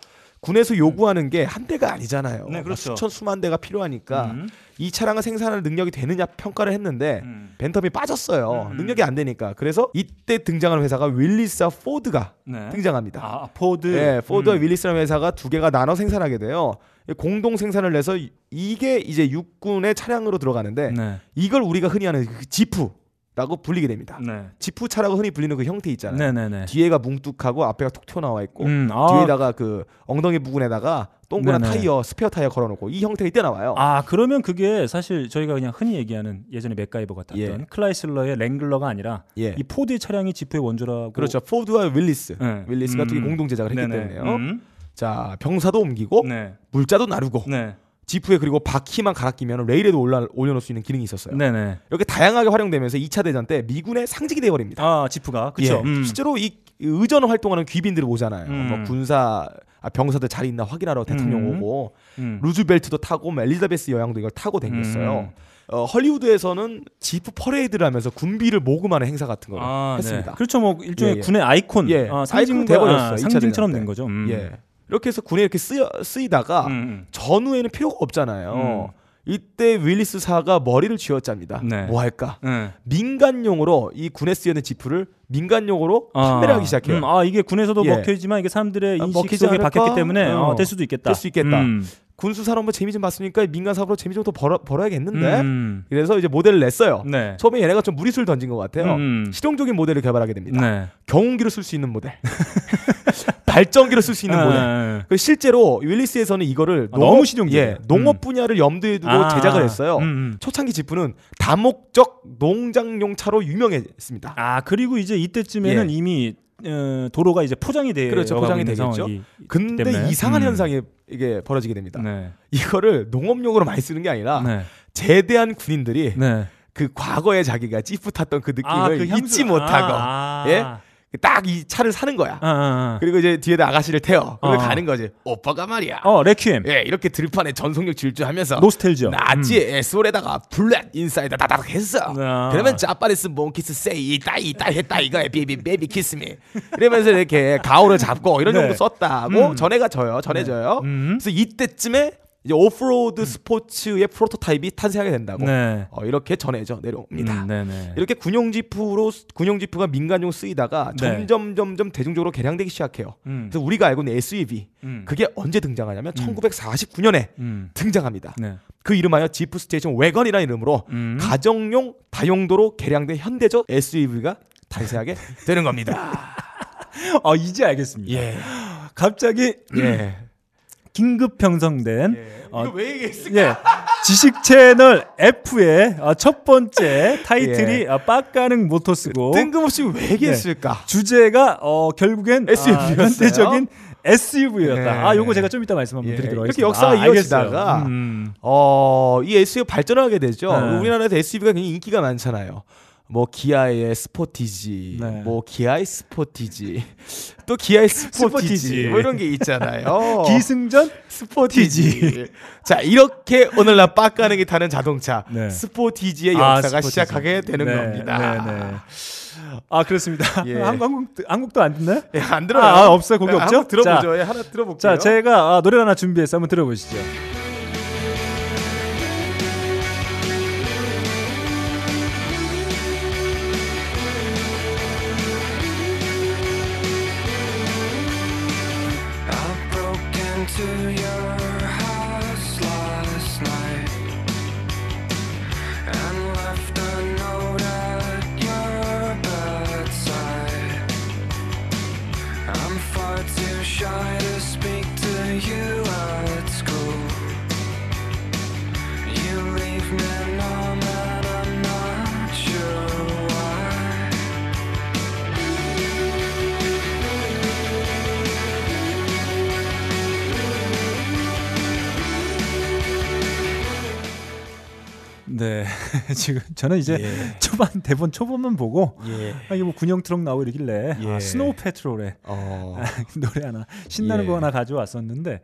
군에서 요구하는 게 한 대가 아니잖아요. 네, 그렇죠. 수천 수만 대가 필요하니까 음. 이 차량을 생산할 능력이 되느냐 평가를 했는데 음. 밴텀이 빠졌어요. 음. 능력이 안 되니까. 그래서 이때 등장하는 회사가 윌리스와 포드가 네. 등장합니다. 아, 포드. 예, 포드와 음. 윌리스라는 회사가 두 개가 나눠 생산하게 돼요. 공동 생산을 해서 이- 이게 이제 육군의 차량으로 들어가는데 네. 이걸 우리가 흔히 하는 그 지프 라고 불리게 됩니다. 네. 지프 차라고 흔히 불리는 그 형태 있잖아요. 네, 네, 네. 뒤에가 뭉뚝하고 앞에가 툭 튀어나와 있고 음, 아, 뒤에다가 그 엉덩이 부분에다가 동그란 네네. 타이어, 스페어 타이어 걸어놓고 이 형태가 이때 나와요. 아 그러면 그게 사실 저희가 그냥 흔히 얘기하는 예전에 맥가이버가 탔던 예. 클라이슬러의 랭글러가 아니라 예. 이 포드의 차량이 지프의 원조라고 그렇죠. 포드와 윌리스, 네. 윌리스가 음. 두개 공동 제작을 했기 네네. 때문에요. 음. 자 병사도 옮기고 네. 물자도 나르고 네. 지프에 그리고 바퀴만 갈아 끼면 레일에도 올라 올려놓을 수 있는 기능이 있었어요. 네네. 이렇게 다양하게 활용되면서 2차 대전 때 미군의 상징이 되어버립니다. 아 지프가 그렇죠. 예. 실제로 이 의전 활동하는 귀빈들을 오잖아요. 음. 뭐 군사 아, 병사들 잘 있나 확인하러 대통령 음. 오고 음. 루즈벨트도 타고 뭐 엘리자베스 여왕도 이걸 타고 댕겼어요. 음. 어, 헐리우드에서는 지프 퍼레이드를 하면서 군비를 모금하는 행사 같은 걸 아, 했습니다. 네. 그렇죠. 뭐 일종의 예, 예. 군의 아이콘, 예, 아, 상징 돼버렸어요, 아, 상징처럼 된 때. 거죠. 음. 예. 이렇게 해서 군에 이렇게 쓰여, 쓰이다가 음. 전후에는 필요가 없잖아요. 음. 이때 윌리스사가 머리를 쥐어짭니다. 네. 뭐 할까? 네. 민간용으로 이 군에 쓰이는 지프를 민간용으로 판매를 하기 시작해요. 음, 아 이게 군에서도 예. 먹혔지만 이게 사람들의 아, 인식 먹히지 속에 않을까? 바뀌었기 때문에 어, 어. 될 수도 있겠다. 될 수 있겠다. 음. 군수 산업 뭐 재미 좀 봤으니까 민간 사업으로 재미 좀 더 벌어, 벌어야겠는데. 음. 그래서 이제 모델을 냈어요. 네. 처음에 얘네가 좀 무리수를 던진 것 같아요. 음. 실용적인 모델을 개발하게 됩니다. 네. 경운기로 쓸 수 있는 모델, 발전기로 쓸 수 있는 아, 모델. 아, 그 실제로 윌리스에서는 이거를 아, 너무 실용적이에요. 예, 농업 음. 분야를 염두에 두고 아, 제작을 했어요. 음, 음. 초창기 지프는 다목적 농장용 차로 유명했습니다. 아 그리고 이제 이때쯤에는 예. 이미 어, 도로가 이제 포장이 되어 그렇죠, 포장이 되겠죠. 근데 때문에. 이상한 음. 현상이 이게 벌어지게 됩니다. 네. 이거를 농업용으로 많이 쓰는 게 아니라 네. 제대한 군인들이 네. 그 과거에 자기가 지프 탔던 그 느낌을 아, 그 잊지 못하고 아, 아. 예? 딱 이 차를 사는 거야. 아, 아, 아. 그리고 이제 뒤에다 아가씨를 태워. 그리고 어. 가는 거지. 오빠가 말이야. 어 레퀴엠 예, 이렇게 들판에 전속력 질주하면서 노스텔지어. 나지 에스올에다가 블랙 인사이드 다다닥 했어. 아. 그러면 자파리스 몽키스 세이 이따 이따 했다 이거야 베이비 베이비 키스미. 이러면서 이렇게 가오를 잡고 이런 네. 정도 썼다고 음. 전해가 져요. 전해져요. 음. 그래서 이때쯤에 이제 오프로드 스포츠의 프로토타입이 탄생하게 된다고 네. 어, 이렇게 전해져 내려옵니다. 음, 네네. 이렇게 군용 지프로 군용 지프가 민간용 쓰이다가 네. 점점 점점 대중적으로 개량되기 시작해요. 음. 그래서 우리가 알고 있는 SUV 음. 그게 언제 등장하냐면 1949년에 음. 등장합니다. 네. 그 이름하여 지프 스테이션 웨건이라는 이름으로 음. 가정용 다용도로 개량된 현대적 SUV가 탄생하게 되는 겁니다. 아 이제 알겠습니다. 예. 갑자기 예. 긴급 형성된 어, 이거 왜 얘기했을까? 예. 지식 채널 F의 어, 첫 번째 타이틀이 어, 빡가능 모터스고 뜬금없이 왜 얘기했을까? 주제가 어, 결국엔 SUV 였어요. 아, 현대적인 SUV였다. 예. 아, 요거 제가 좀 이따 말씀 한번 예. 드리도록 이렇게 하겠습니다. 역사가 아, 이어지다가. 음. 어, 이 SUV 발전하게 되죠. 네. 우리나라에서 SUV가 굉장히 인기가 많잖아요. 뭐 기아의 스포티지, 네. 뭐 기아의 스포티지, 또 기아의 스포티지, 스포티지. 뭐 이런 게 있잖아요. 기승전 스포티지. 자 이렇게 오늘날 빡가능이 타는 자동차 네. 스포티지의 아, 역사가 스포티지. 시작하게 되는 네, 겁니다. 네, 네. 아 그렇습니다. 예. 한국 한국 한국도 안 듣나요? 예, 안 들어요. 아, 아, 없어요? 곡이 네, 없죠? 들어보죠. 자, 예, 하나 들어볼게요. 자, 제가 아, 노래 하나 준비해서 한번 들어보시죠. 네, 지금 저는 이제 예. 초반 대본 초반만 보고 예. 아, 이게 뭐 군용 트럭 나오고 이러길래 예. 아, Snow Patrol의 어, 노래 하나 신나는 예. 거 하나 가져왔었는데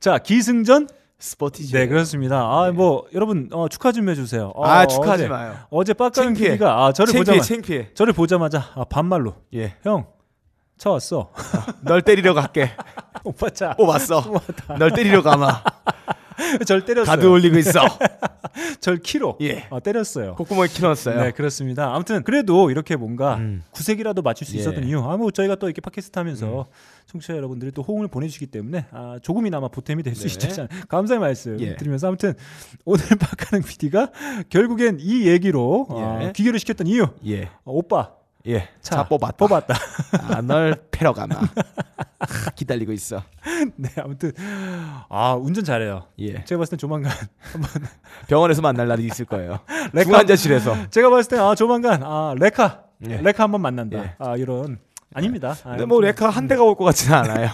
자 기승전 스포티지. 네 그렇습니다. 아뭐 여러분 어, 축하 좀 해주세요. 어, 아 축하하지 어제, 마요. 어제 빡가는. PD가 아, 저를 창피해, 보자마자 창피해. 저를 보자마자 아, 반말로 예. 형 차 왔어. 널 때리러 갈게. 오빠 차. 오 왔어. 널 때리러 가마. 절 때렸어요. 가드 올리고 있어. 절 키로 예. 어, 때렸어요. 콧구멍에 키넣었어요. 네 그렇습니다. 아무튼 그래도 이렇게 뭔가 음. 구색이라도 맞출 수 예. 있었던 이유. 아뭐 저희가 또 이렇게 팟캐스트 하면서 청취자 여러분들이 또 호응을 보내주시기 때문에 아, 조금이나마 보탬이 될수 네. 있다는 감사의 말씀 예. 드리면서 아무튼 오늘 박하능 PD가 결국엔 이 얘기로 어, 예. 귀결을 시켰던 이유. 예. 어, 오빠 예, 차, 차 뽑았다. 뽑았다. 아, 널 패러 가마. 아, 기다리고 있어. 네, 아무튼 아 운전 잘해요. 예, 제가 봤을 땐 조만간 병원에서 만날 날이 있을 거예요. 레카- 중환자실에서. 제가 봤을 땐아 조만간 아 레카 예. 레카 한번 만난다. 예. 아 이런 아닙니다. 아, 근데 뭐. 레카 한 대가 올 것 같지는 않아요.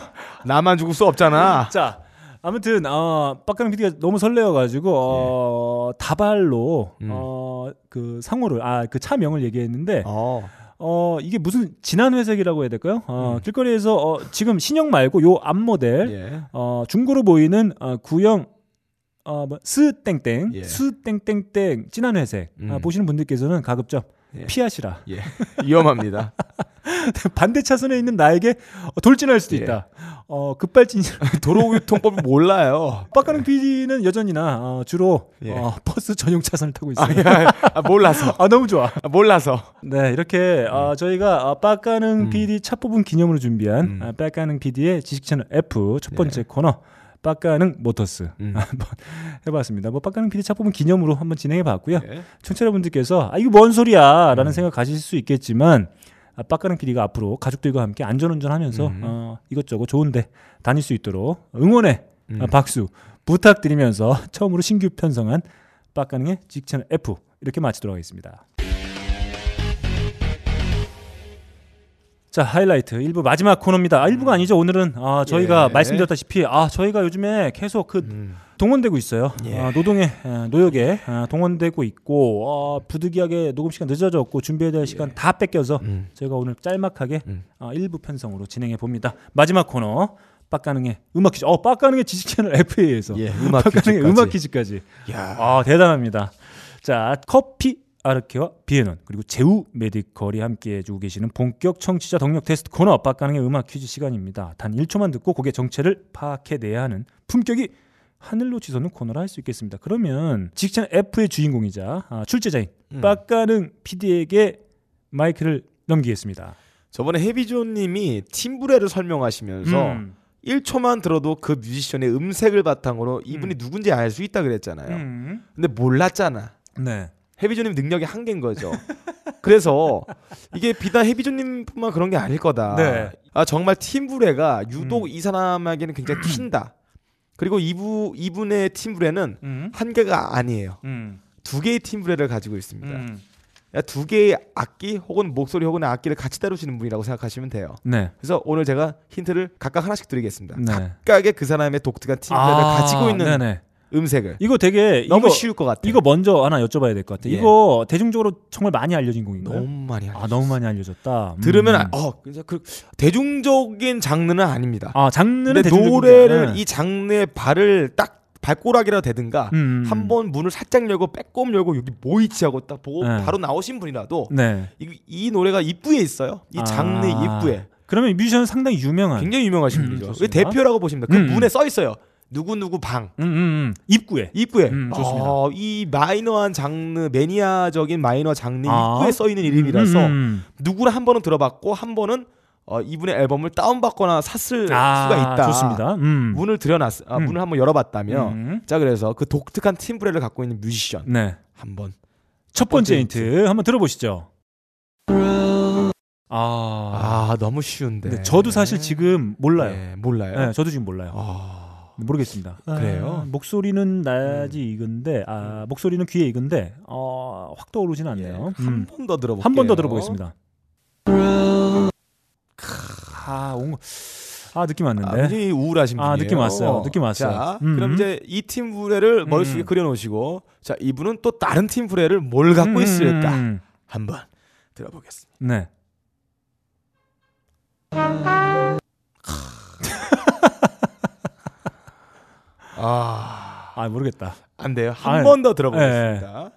나만 죽을 수 없잖아. 자 아무튼 어 빡가는 PD가 너무 설레어 가지고 어, 다발로 음. 어그 상호를 아 그 차명을 얘기했는데 어, 어 이게 무슨 진한 회색이라고 해야 될까요? 어 음. 길거리에서 어 지금 신형 말고 요 앞 모델 예. 어 중고로 보이는 어 구형 어뭐 스땡땡 예. 스 땡땡땡 진한 회색 음. 아, 보시는 분들께서는 가급적 예. 피하시라. 예. 위험합니다. 반대 차선에 있는 나에게 어, 돌진할 수도 예. 있다. 어 급발진. 도로교통법을 몰라요. 빡가는 PD는 여전히나 어, 주로 예. 어, 버스 전용 차선을 타고 있어요. 아, 야, 아, 몰라서. 아 너무 좋아. 아, 몰라서. 네 이렇게 어, 저희가 어, 빡가는 음. PD 차 뽑은 기념으로 준비한 음. 아, 빡가는 PD의 지식 채널 F 첫 번째 코너 빡가는 모터스 음. 한번 해봤습니다. 뭐 빡가는 PD 차 뽑은 기념으로 한번 진행해봤고요. 예. 청취자분들께서 아 이거 뭔 소리야라는 음. 생각 가지실 수 있겠지만 아, 빡가는 PD가 앞으로 가족들과 함께 안전운전하면서 음. 어, 이것저것 좋은데 다닐 수 있도록 응원의 음. 아, 박수 부탁드리면서 처음으로 신규 편성한 빡가능의 직채널 F 이렇게 마치도록 하겠습니다. 자 하이라이트 1부 마지막 코너입니다. 아, 1부가 아니죠. 오늘은 아, 저희가 예. 말씀드렸다시피 아 저희가 요즘에 계속 그 음. 동원되고 있어요. 예. 아, 노동에 아, 노역에 아, 동원되고 있고 어, 부득이하게 녹음 시간 늦어졌고 준비해야 될 시간 다 뺏겨서 음. 저희가 오늘 짤막하게 음. 아, 1부 편성으로 진행해 봅니다. 마지막 코너 빡가는의 음악 퀴즈. 어 빡가는의 지식 채널 F에서 예, 음악 빡가는의 퀴즈까지. 음악 퀴즈까지. 야. 아 대단합니다. 자 커피 아르케와 비에논 그리고 제우 메디컬이 함께 해 주고 계시는 본격 청취자 덕력 테스트 코너 빡가는의 음악 퀴즈 시간입니다. 단 1초만 듣고 곡의 정체를 파악해내야 하는 품격이 하늘로 치솟는 코너라 할 수 있겠습니다. 그러면 직장 F의 주인공이자 아, 출제자인 음. 빡가능 PD에게 마이크를 넘기겠습니다. 저번에 해비조님이 팀브레를 설명하시면서 음. 1초만 들어도 그 뮤지션의 음색을 바탕으로 이분이 누군지 알 수 있다 그랬잖아요. 음. 근데 몰랐잖아. 네. 해비조님 능력이 한계인 거죠. 그래서 이게 비단 해비조님뿐만 그런 게 아닐 거다. 네. 아 정말 팀브레가 유독 음. 이 사람에게는 굉장히 튄다. 그리고 이부 이분의 팀브레는 음. 한 개가 아니에요. 음. 두 개의 팀브레를 가지고 있습니다. 음. 야, 두 개의 악기 혹은 목소리 혹은 악기를 같이 다루시는 분이라고 생각하시면 돼요. 네. 그래서 오늘 제가 힌트를 각각 하나씩 드리겠습니다. 네. 각각의 그 사람의 독특한 팀브레를 아, 가지고 있는 네네. 음색을 이거 되게 너무 이거, 쉬울 것 같아요. 이거 먼저 하나 여쭤봐야 될 것 같아요. 예. 이거 대중적으로 정말 많이 알려진 곡인가요? 너무 많이 아 알려졌어요. 너무 많이 알려졌다. 음. 들으면 아- 어 그래서 그 대중적인 장르는 아닙니다. 아 장르는 노래를 게- 이 장르에 발을 딱 발꼬락이라 대든가 음. 한번 문을 살짝 열고 빼꼼 열고 여기 뭐 있지 하고 딱 보고 네. 바로 나오신 분이라도 네. 이, 이 노래가 입구에 있어요. 이 장르의 아. 입구에 그러면 이 뮤지션은 상당히 유명한. 굉장히 유명하신 음, 분이죠. 왜 대표라고 돼요. 그 음, 문에 써 있어요. 누구 누구 방 음, 음, 음. 입구에. 입구에 음, 좋습니다. 어, 이 마이너한 장르 매니아적인 마이너 장르 아. 입구에 써 있는 이름이라서 음, 음. 누구를 한 번은 들어봤고 한 번은 어, 이분의 앨범을 다운받거나 샀을 아, 수가 있다. 좋습니다. 음. 문을 들여놨, 아, 음. 문을 한번 열어봤다면, 음. 자 그래서 그 독특한 팀브레를 갖고 있는 뮤지션 네. 한번 첫 번째 번째 힌트 한번 들어보시죠. 아. 아 너무 쉬운데. 저도 사실 지금 몰라요. 네, 몰라요. 네, 저도 지금 몰라요. 아, 모르겠습니다. 그래요? 아, 목소리는 나지 익은데, 아, 목소리는 귀에 익은데, 어, 확 떠오르진 않네요. 음. 한번 더 들어볼게요. 한 번 더 들어보겠습니다. 아, 온 거. 아, 느낌 아, 왔는데. 굉장히 우울하신 분이에요. 아, 느낌 왔어요. 느낌 왔어요. 자, 음. 그럼 이제 이 팀브레를 머릿속에 음. 그려놓으시고, 자 이분은 또 다른 팀브레를 뭘 갖고 음, 있을까? 음, 한번 들어보겠습니다. 네. 아, 아, 모르겠다. 안 돼요. 아, 한번더 들어보겠습니다.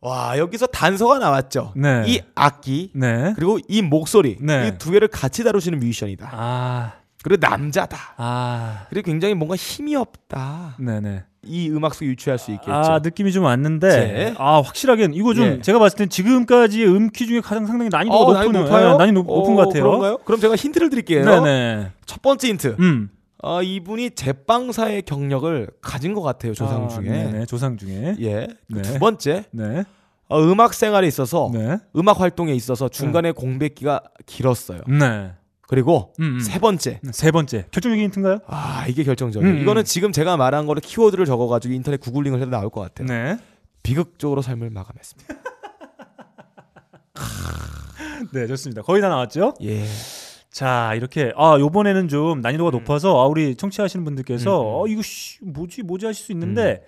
와 여기서 단서가 나왔죠. 네. 이 악기 네. 그리고 이 목소리 네. 이두 개를 같이 다루시는 뮤지션이다. 아, 그리고 남자다. 아, 그리고 굉장히 뭔가 힘이 없다. 네네. 이 음악 속에 유추할 수 있겠죠. 아, 느낌이 좀 왔는데, 제. 아, 확실하게, 이거 좀, 예. 제가 봤을 땐 지금까지의 음키 중에 가장 상당히 난이도가 어, 높은, 난이도 높아요? 예, 난이도 높, 은것 어, 같아요. 그런가요? 그럼 제가 힌트를 드릴게요. 네네. 첫 번째 힌트. 음. 아, 이분이 제빵사의 경력을 가진 것 같아요. 조상 아, 중에. 네네, 조상 중에. 예. 그 네. 두 번째. 네. 어, 음악 생활에 있어서 네. 음악 활동에 있어서 중간에 공백기가 길었어요. 네. 그리고 음, 음. 세 번째. 세 번째 결정적인 힌트인가요? 아 이게 결정적이에요. 음, 음. 이거는 지금 제가 말한 거를 키워드를 적어 가지고 인터넷 구글링을 해도 나올 것 같아요. 네. 비극적으로 삶을 마감했습니다. 네, 좋습니다. 거의 다 나왔죠? 예. 자, 이렇게 아, 요번에는 좀 난이도가 높아서 아, 우리 청취하시는 분들께서 음, 음. 어, 이거 씨, 뭐지? 뭐지 하실 수 있는데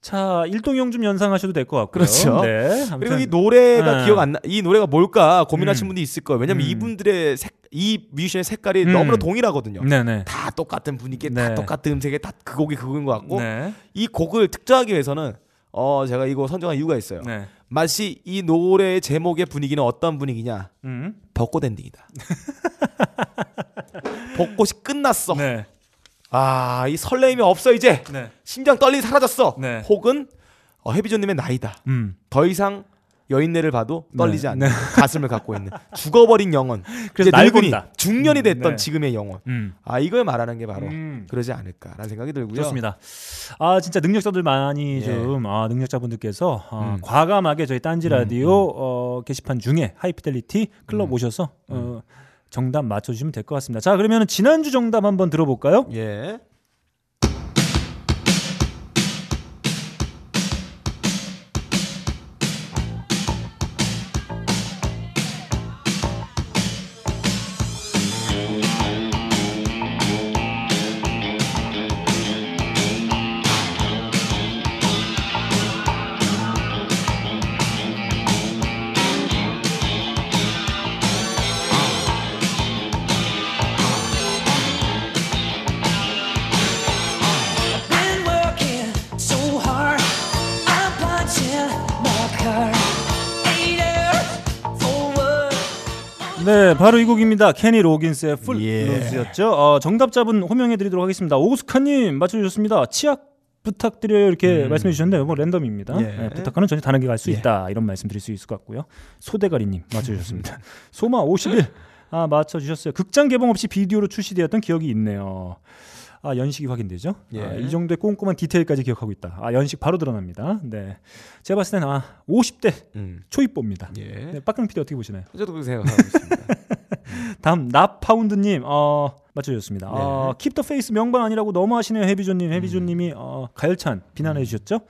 자, 일동형 좀 연상하셔도 될 것 같고요. 그렇죠. 네. 그리고 이 노래가 네. 기억 안 나, 이 노래가 뭘까 고민하신 음. 분도 있을 거예요. 왜냐면 음. 이분들의 색, 이 뮤지션의 색깔이 음. 너무나 동일하거든요. 네, 네. 다 똑같은 분위기에 네. 다 똑같은 음색에 다 그 곡이 그거인 것 같고 네. 이 곡을 특정하기 위해서는 어 제가 이거 선정한 이유가 있어요. 네. 마치 이 노래의 제목의 분위기는 어떤 분위기냐? 음. 벚꽃 엔딩이다. 벚꽃이 끝났어. 네. 아, 이 설레임이 없어 이제. 네. 심장 떨림이 사라졌어. 네. 혹은 어, 해비존님의 나이다. 음. 더 이상 여인네를 봐도 떨리지 네. 않는 네. 가슴을 갖고 있는 죽어버린 영혼. 그래서 늙은이. 중년이 음, 됐던 네. 지금의 영혼. 음. 아 이걸 말하는 게 바로 음. 그러지 않을까라는 생각이 들고요. 좋습니다. 아 진짜 능력자들 많이 예. 좀 아, 능력자분들께서 아, 음. 과감하게 저희 딴지 라디오 어, 게시판 중에 하이피델리티 클럽 음. 오셔서 어, 정답 맞춰주시면 될 것 같습니다. 자 그러면 지난주 정답 한번 들어볼까요? 예. 바로 이 곡입니다. Kenny Loggins의 Foot 예. loose였죠. 어, 정답자분 호명해드리도록 하겠습니다. 오스카님 맞춰주셨습니다. 치약 부탁드려요 이렇게 말씀해 주셨는데 뭐 랜덤입니다. 음. 예. 예, 부탁하는 전혀 다르게 갈수 예. 있다 이런 말씀 드릴 수 있을 것 같고요. 소대가리님 맞춰주셨습니다. 소마 51 아 맞춰주셨어요. 극장 개봉 없이 비디오로 출시되었던 기억이 있네요. 아 연식이 확인되죠. 예. 아, 이 정도의 꼼꼼한 디테일까지 기억하고 있다. 아 연식 바로 드러납니다. 네, 제가 봤을 때는 아 50대 음. 초입보입니다. 예. 네, 빡가는 PD 어떻게 보시나요? 저도 그렇게 생각하고 있습니다. 다음 나파운드님 어, 맞춰주셨습니다. 어, 네. Keep the Faith 명반 아니라고 너무 하시네요 해비존님. 해비존님이 어, 가열찬 비난해 주셨죠.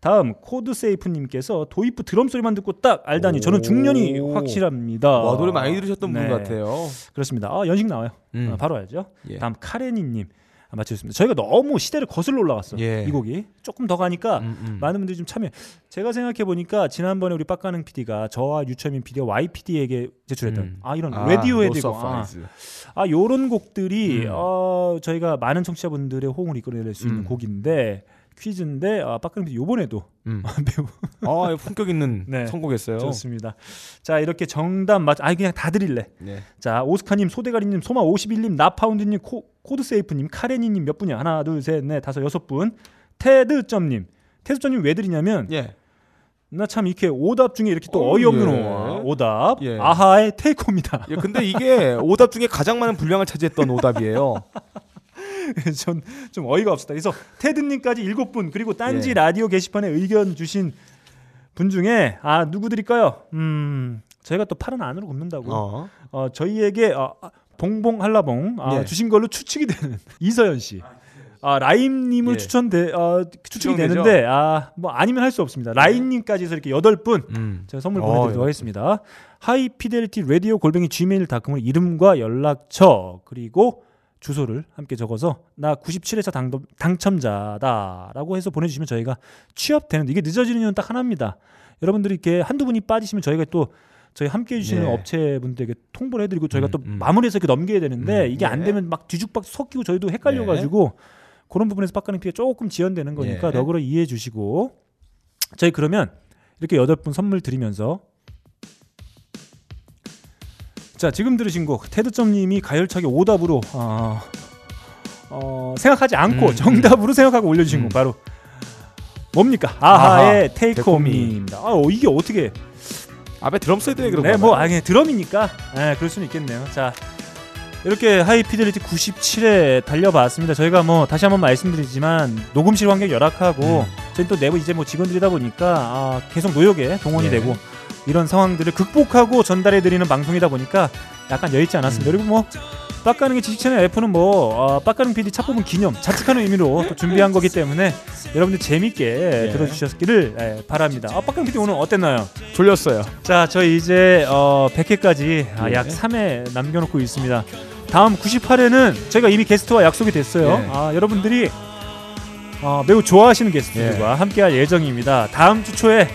다음 코드세이프님께서 도입부 드럼 소리만 듣고 딱 알다니 저는 중년이 오. 확실합니다. 와 노래 많이 들으셨던 네. 분 같아요. 그렇습니다. 아, 연식 나와요. 음. 아, 바로 알죠. 예. 다음 카레니님 아, 맞췄습니다. 저희가 너무 시대를 거슬러 올라갔어. 예. 이 곡이 조금 더 가니까 음, 음. 많은 분들이 좀 참여. 제가 생각해 보니까 지난번에 우리 빡가능 PD가 저와 유철민 PD가 YPD에게 제출했던 음. 아 이런 아, 레디오헤드고 아. 아 요런 곡들이 음. 어 저희가 많은 청취자분들의 호응을 이끌어낼 수 있는 음. 곡인데 퀴즈인데 아 PD 요번에도 음. 매우 아 품격 있는 네. 선곡했어요. 좋습니다. 자 이렇게 정답 맞. 아 그냥 다 드릴래. 네. 자 오스카님, 소대가리님, 소마 51님, 나파운드님, 코, 코드세이프님, 카레니님 몇 분이야? 하나, 둘, 셋, 넷, 다섯, 여섯 분. 테드점님, 테드점님 왜 드리냐면 예. 나참 이렇게 오답 중에 이렇게 또 어, 어이없는 예. 오- 오답. 예. 아하의 테이크입니다. 예, 근데 이게 오답 중에 가장 많은 분량을 차지했던 오답이에요. 전 좀 어이가 없었다. 그래서 테드님까지 일곱 분 그리고 딴지 예. 라디오 게시판에 의견 주신 분 중에 아 누구 드릴까요? 음 저희가 또 팔은 안으로 굽는다고. 어, 어. 저희에게 어, 아, 봉봉 한라봉 아, 예. 주신 걸로 추측이 되는 이서연 씨. 아 라임님을 예. 추천돼 어, 추측이 추정되죠? 되는데 아 뭐 아니면 할 수 없습니다. 라임님까지 해서 이렇게 여덟 분 음. 제가 선물 어, 보내드리도록 예. 하겠습니다. 하이피델리티 라디오 골뱅이 gmail.com으로 이름과 연락처 그리고 주소를 함께 적어서 나 97회차 당, 당첨자다라고 해서 보내주시면 저희가 취업되는 이게 늦어지는 이유는 딱 하나입니다. 여러분들이 이렇게 한두 분이 빠지시면 저희가 또 저희 함께 해주시는 예. 업체분들에게 통보를 해드리고 저희가 음, 또 음. 마무리해서 이렇게 넘겨야 되는데 음, 이게 안 예. 되면 막 뒤죽박 섞이고 저희도 헷갈려가지고 그런 부분에서 빡가는 피가 조금 지연되는 거니까 예. 너그러 이해해 주시고 저희 그러면 이렇게 여덟 분 선물 드리면서 자 지금 들으신 곡 테드점님이 가열차게 오답으로 어, 어, 생각하지 않고 음, 정답으로 생각하고 올려주신 음. 곡 바로 뭡니까 아하의 아하, 테이크 Take On Me. 옴니입니다. 아 어, 이게 어떻게 앞에 드럼 돼 그런 네, 거. 뭐 아니 드럼이니까 네, 그럴 수는 있겠네요. 자 이렇게 하이피델리티 97회 달려봤습니다. 저희가 뭐 다시 한번 말씀드리지만 녹음실 환경 열악하고 음. 저희 또 내부 이제 뭐 직원들이다 보니까 아, 계속 노역에 동원이 예. 되고 이런 상황들을 극복하고 전달해 드리는 방송이다 보니까 약간 여의치 않았습니다. 그리고 뭐 빡가능의 지식 채널 F는 뭐 어, 빡가능 PD 차 뽑은 기념 자축하는 의미로 또 준비한 거기 때문에 여러분들 재밌게 들어주셨기를 예, 바랍니다. 아, 빡가능 PD 오늘 어땠나요? 졸렸어요. 자, 저희 이제 어, 100회까지 아, 예. 약 3회 남겨놓고 있습니다. 다음 98회는 저희가 이미 게스트와 약속이 됐어요. 예. 아, 여러분들이 어, 매우 좋아하시는 게스트들과 함께할 예정입니다. 다음 주 초에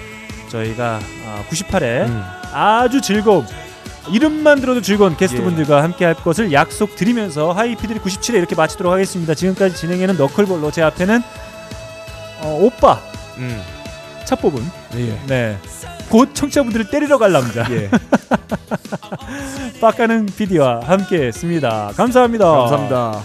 저희가 아, 98회 음. 아주 즐거움 이름만 들어도 즐거운 게스트분들과 함께 할 것을 약속드리면서 하이피들이 97회 이렇게 마치도록 하겠습니다. 지금까지 진행에는 너클볼로 제 앞에는 어, 오빠 음. 차 뽑은 예. 네. 곧 청취자분들을 때리러 갈 남자 예. 빡가는 PD와 함께했습니다. 감사합니다. 감사합니다.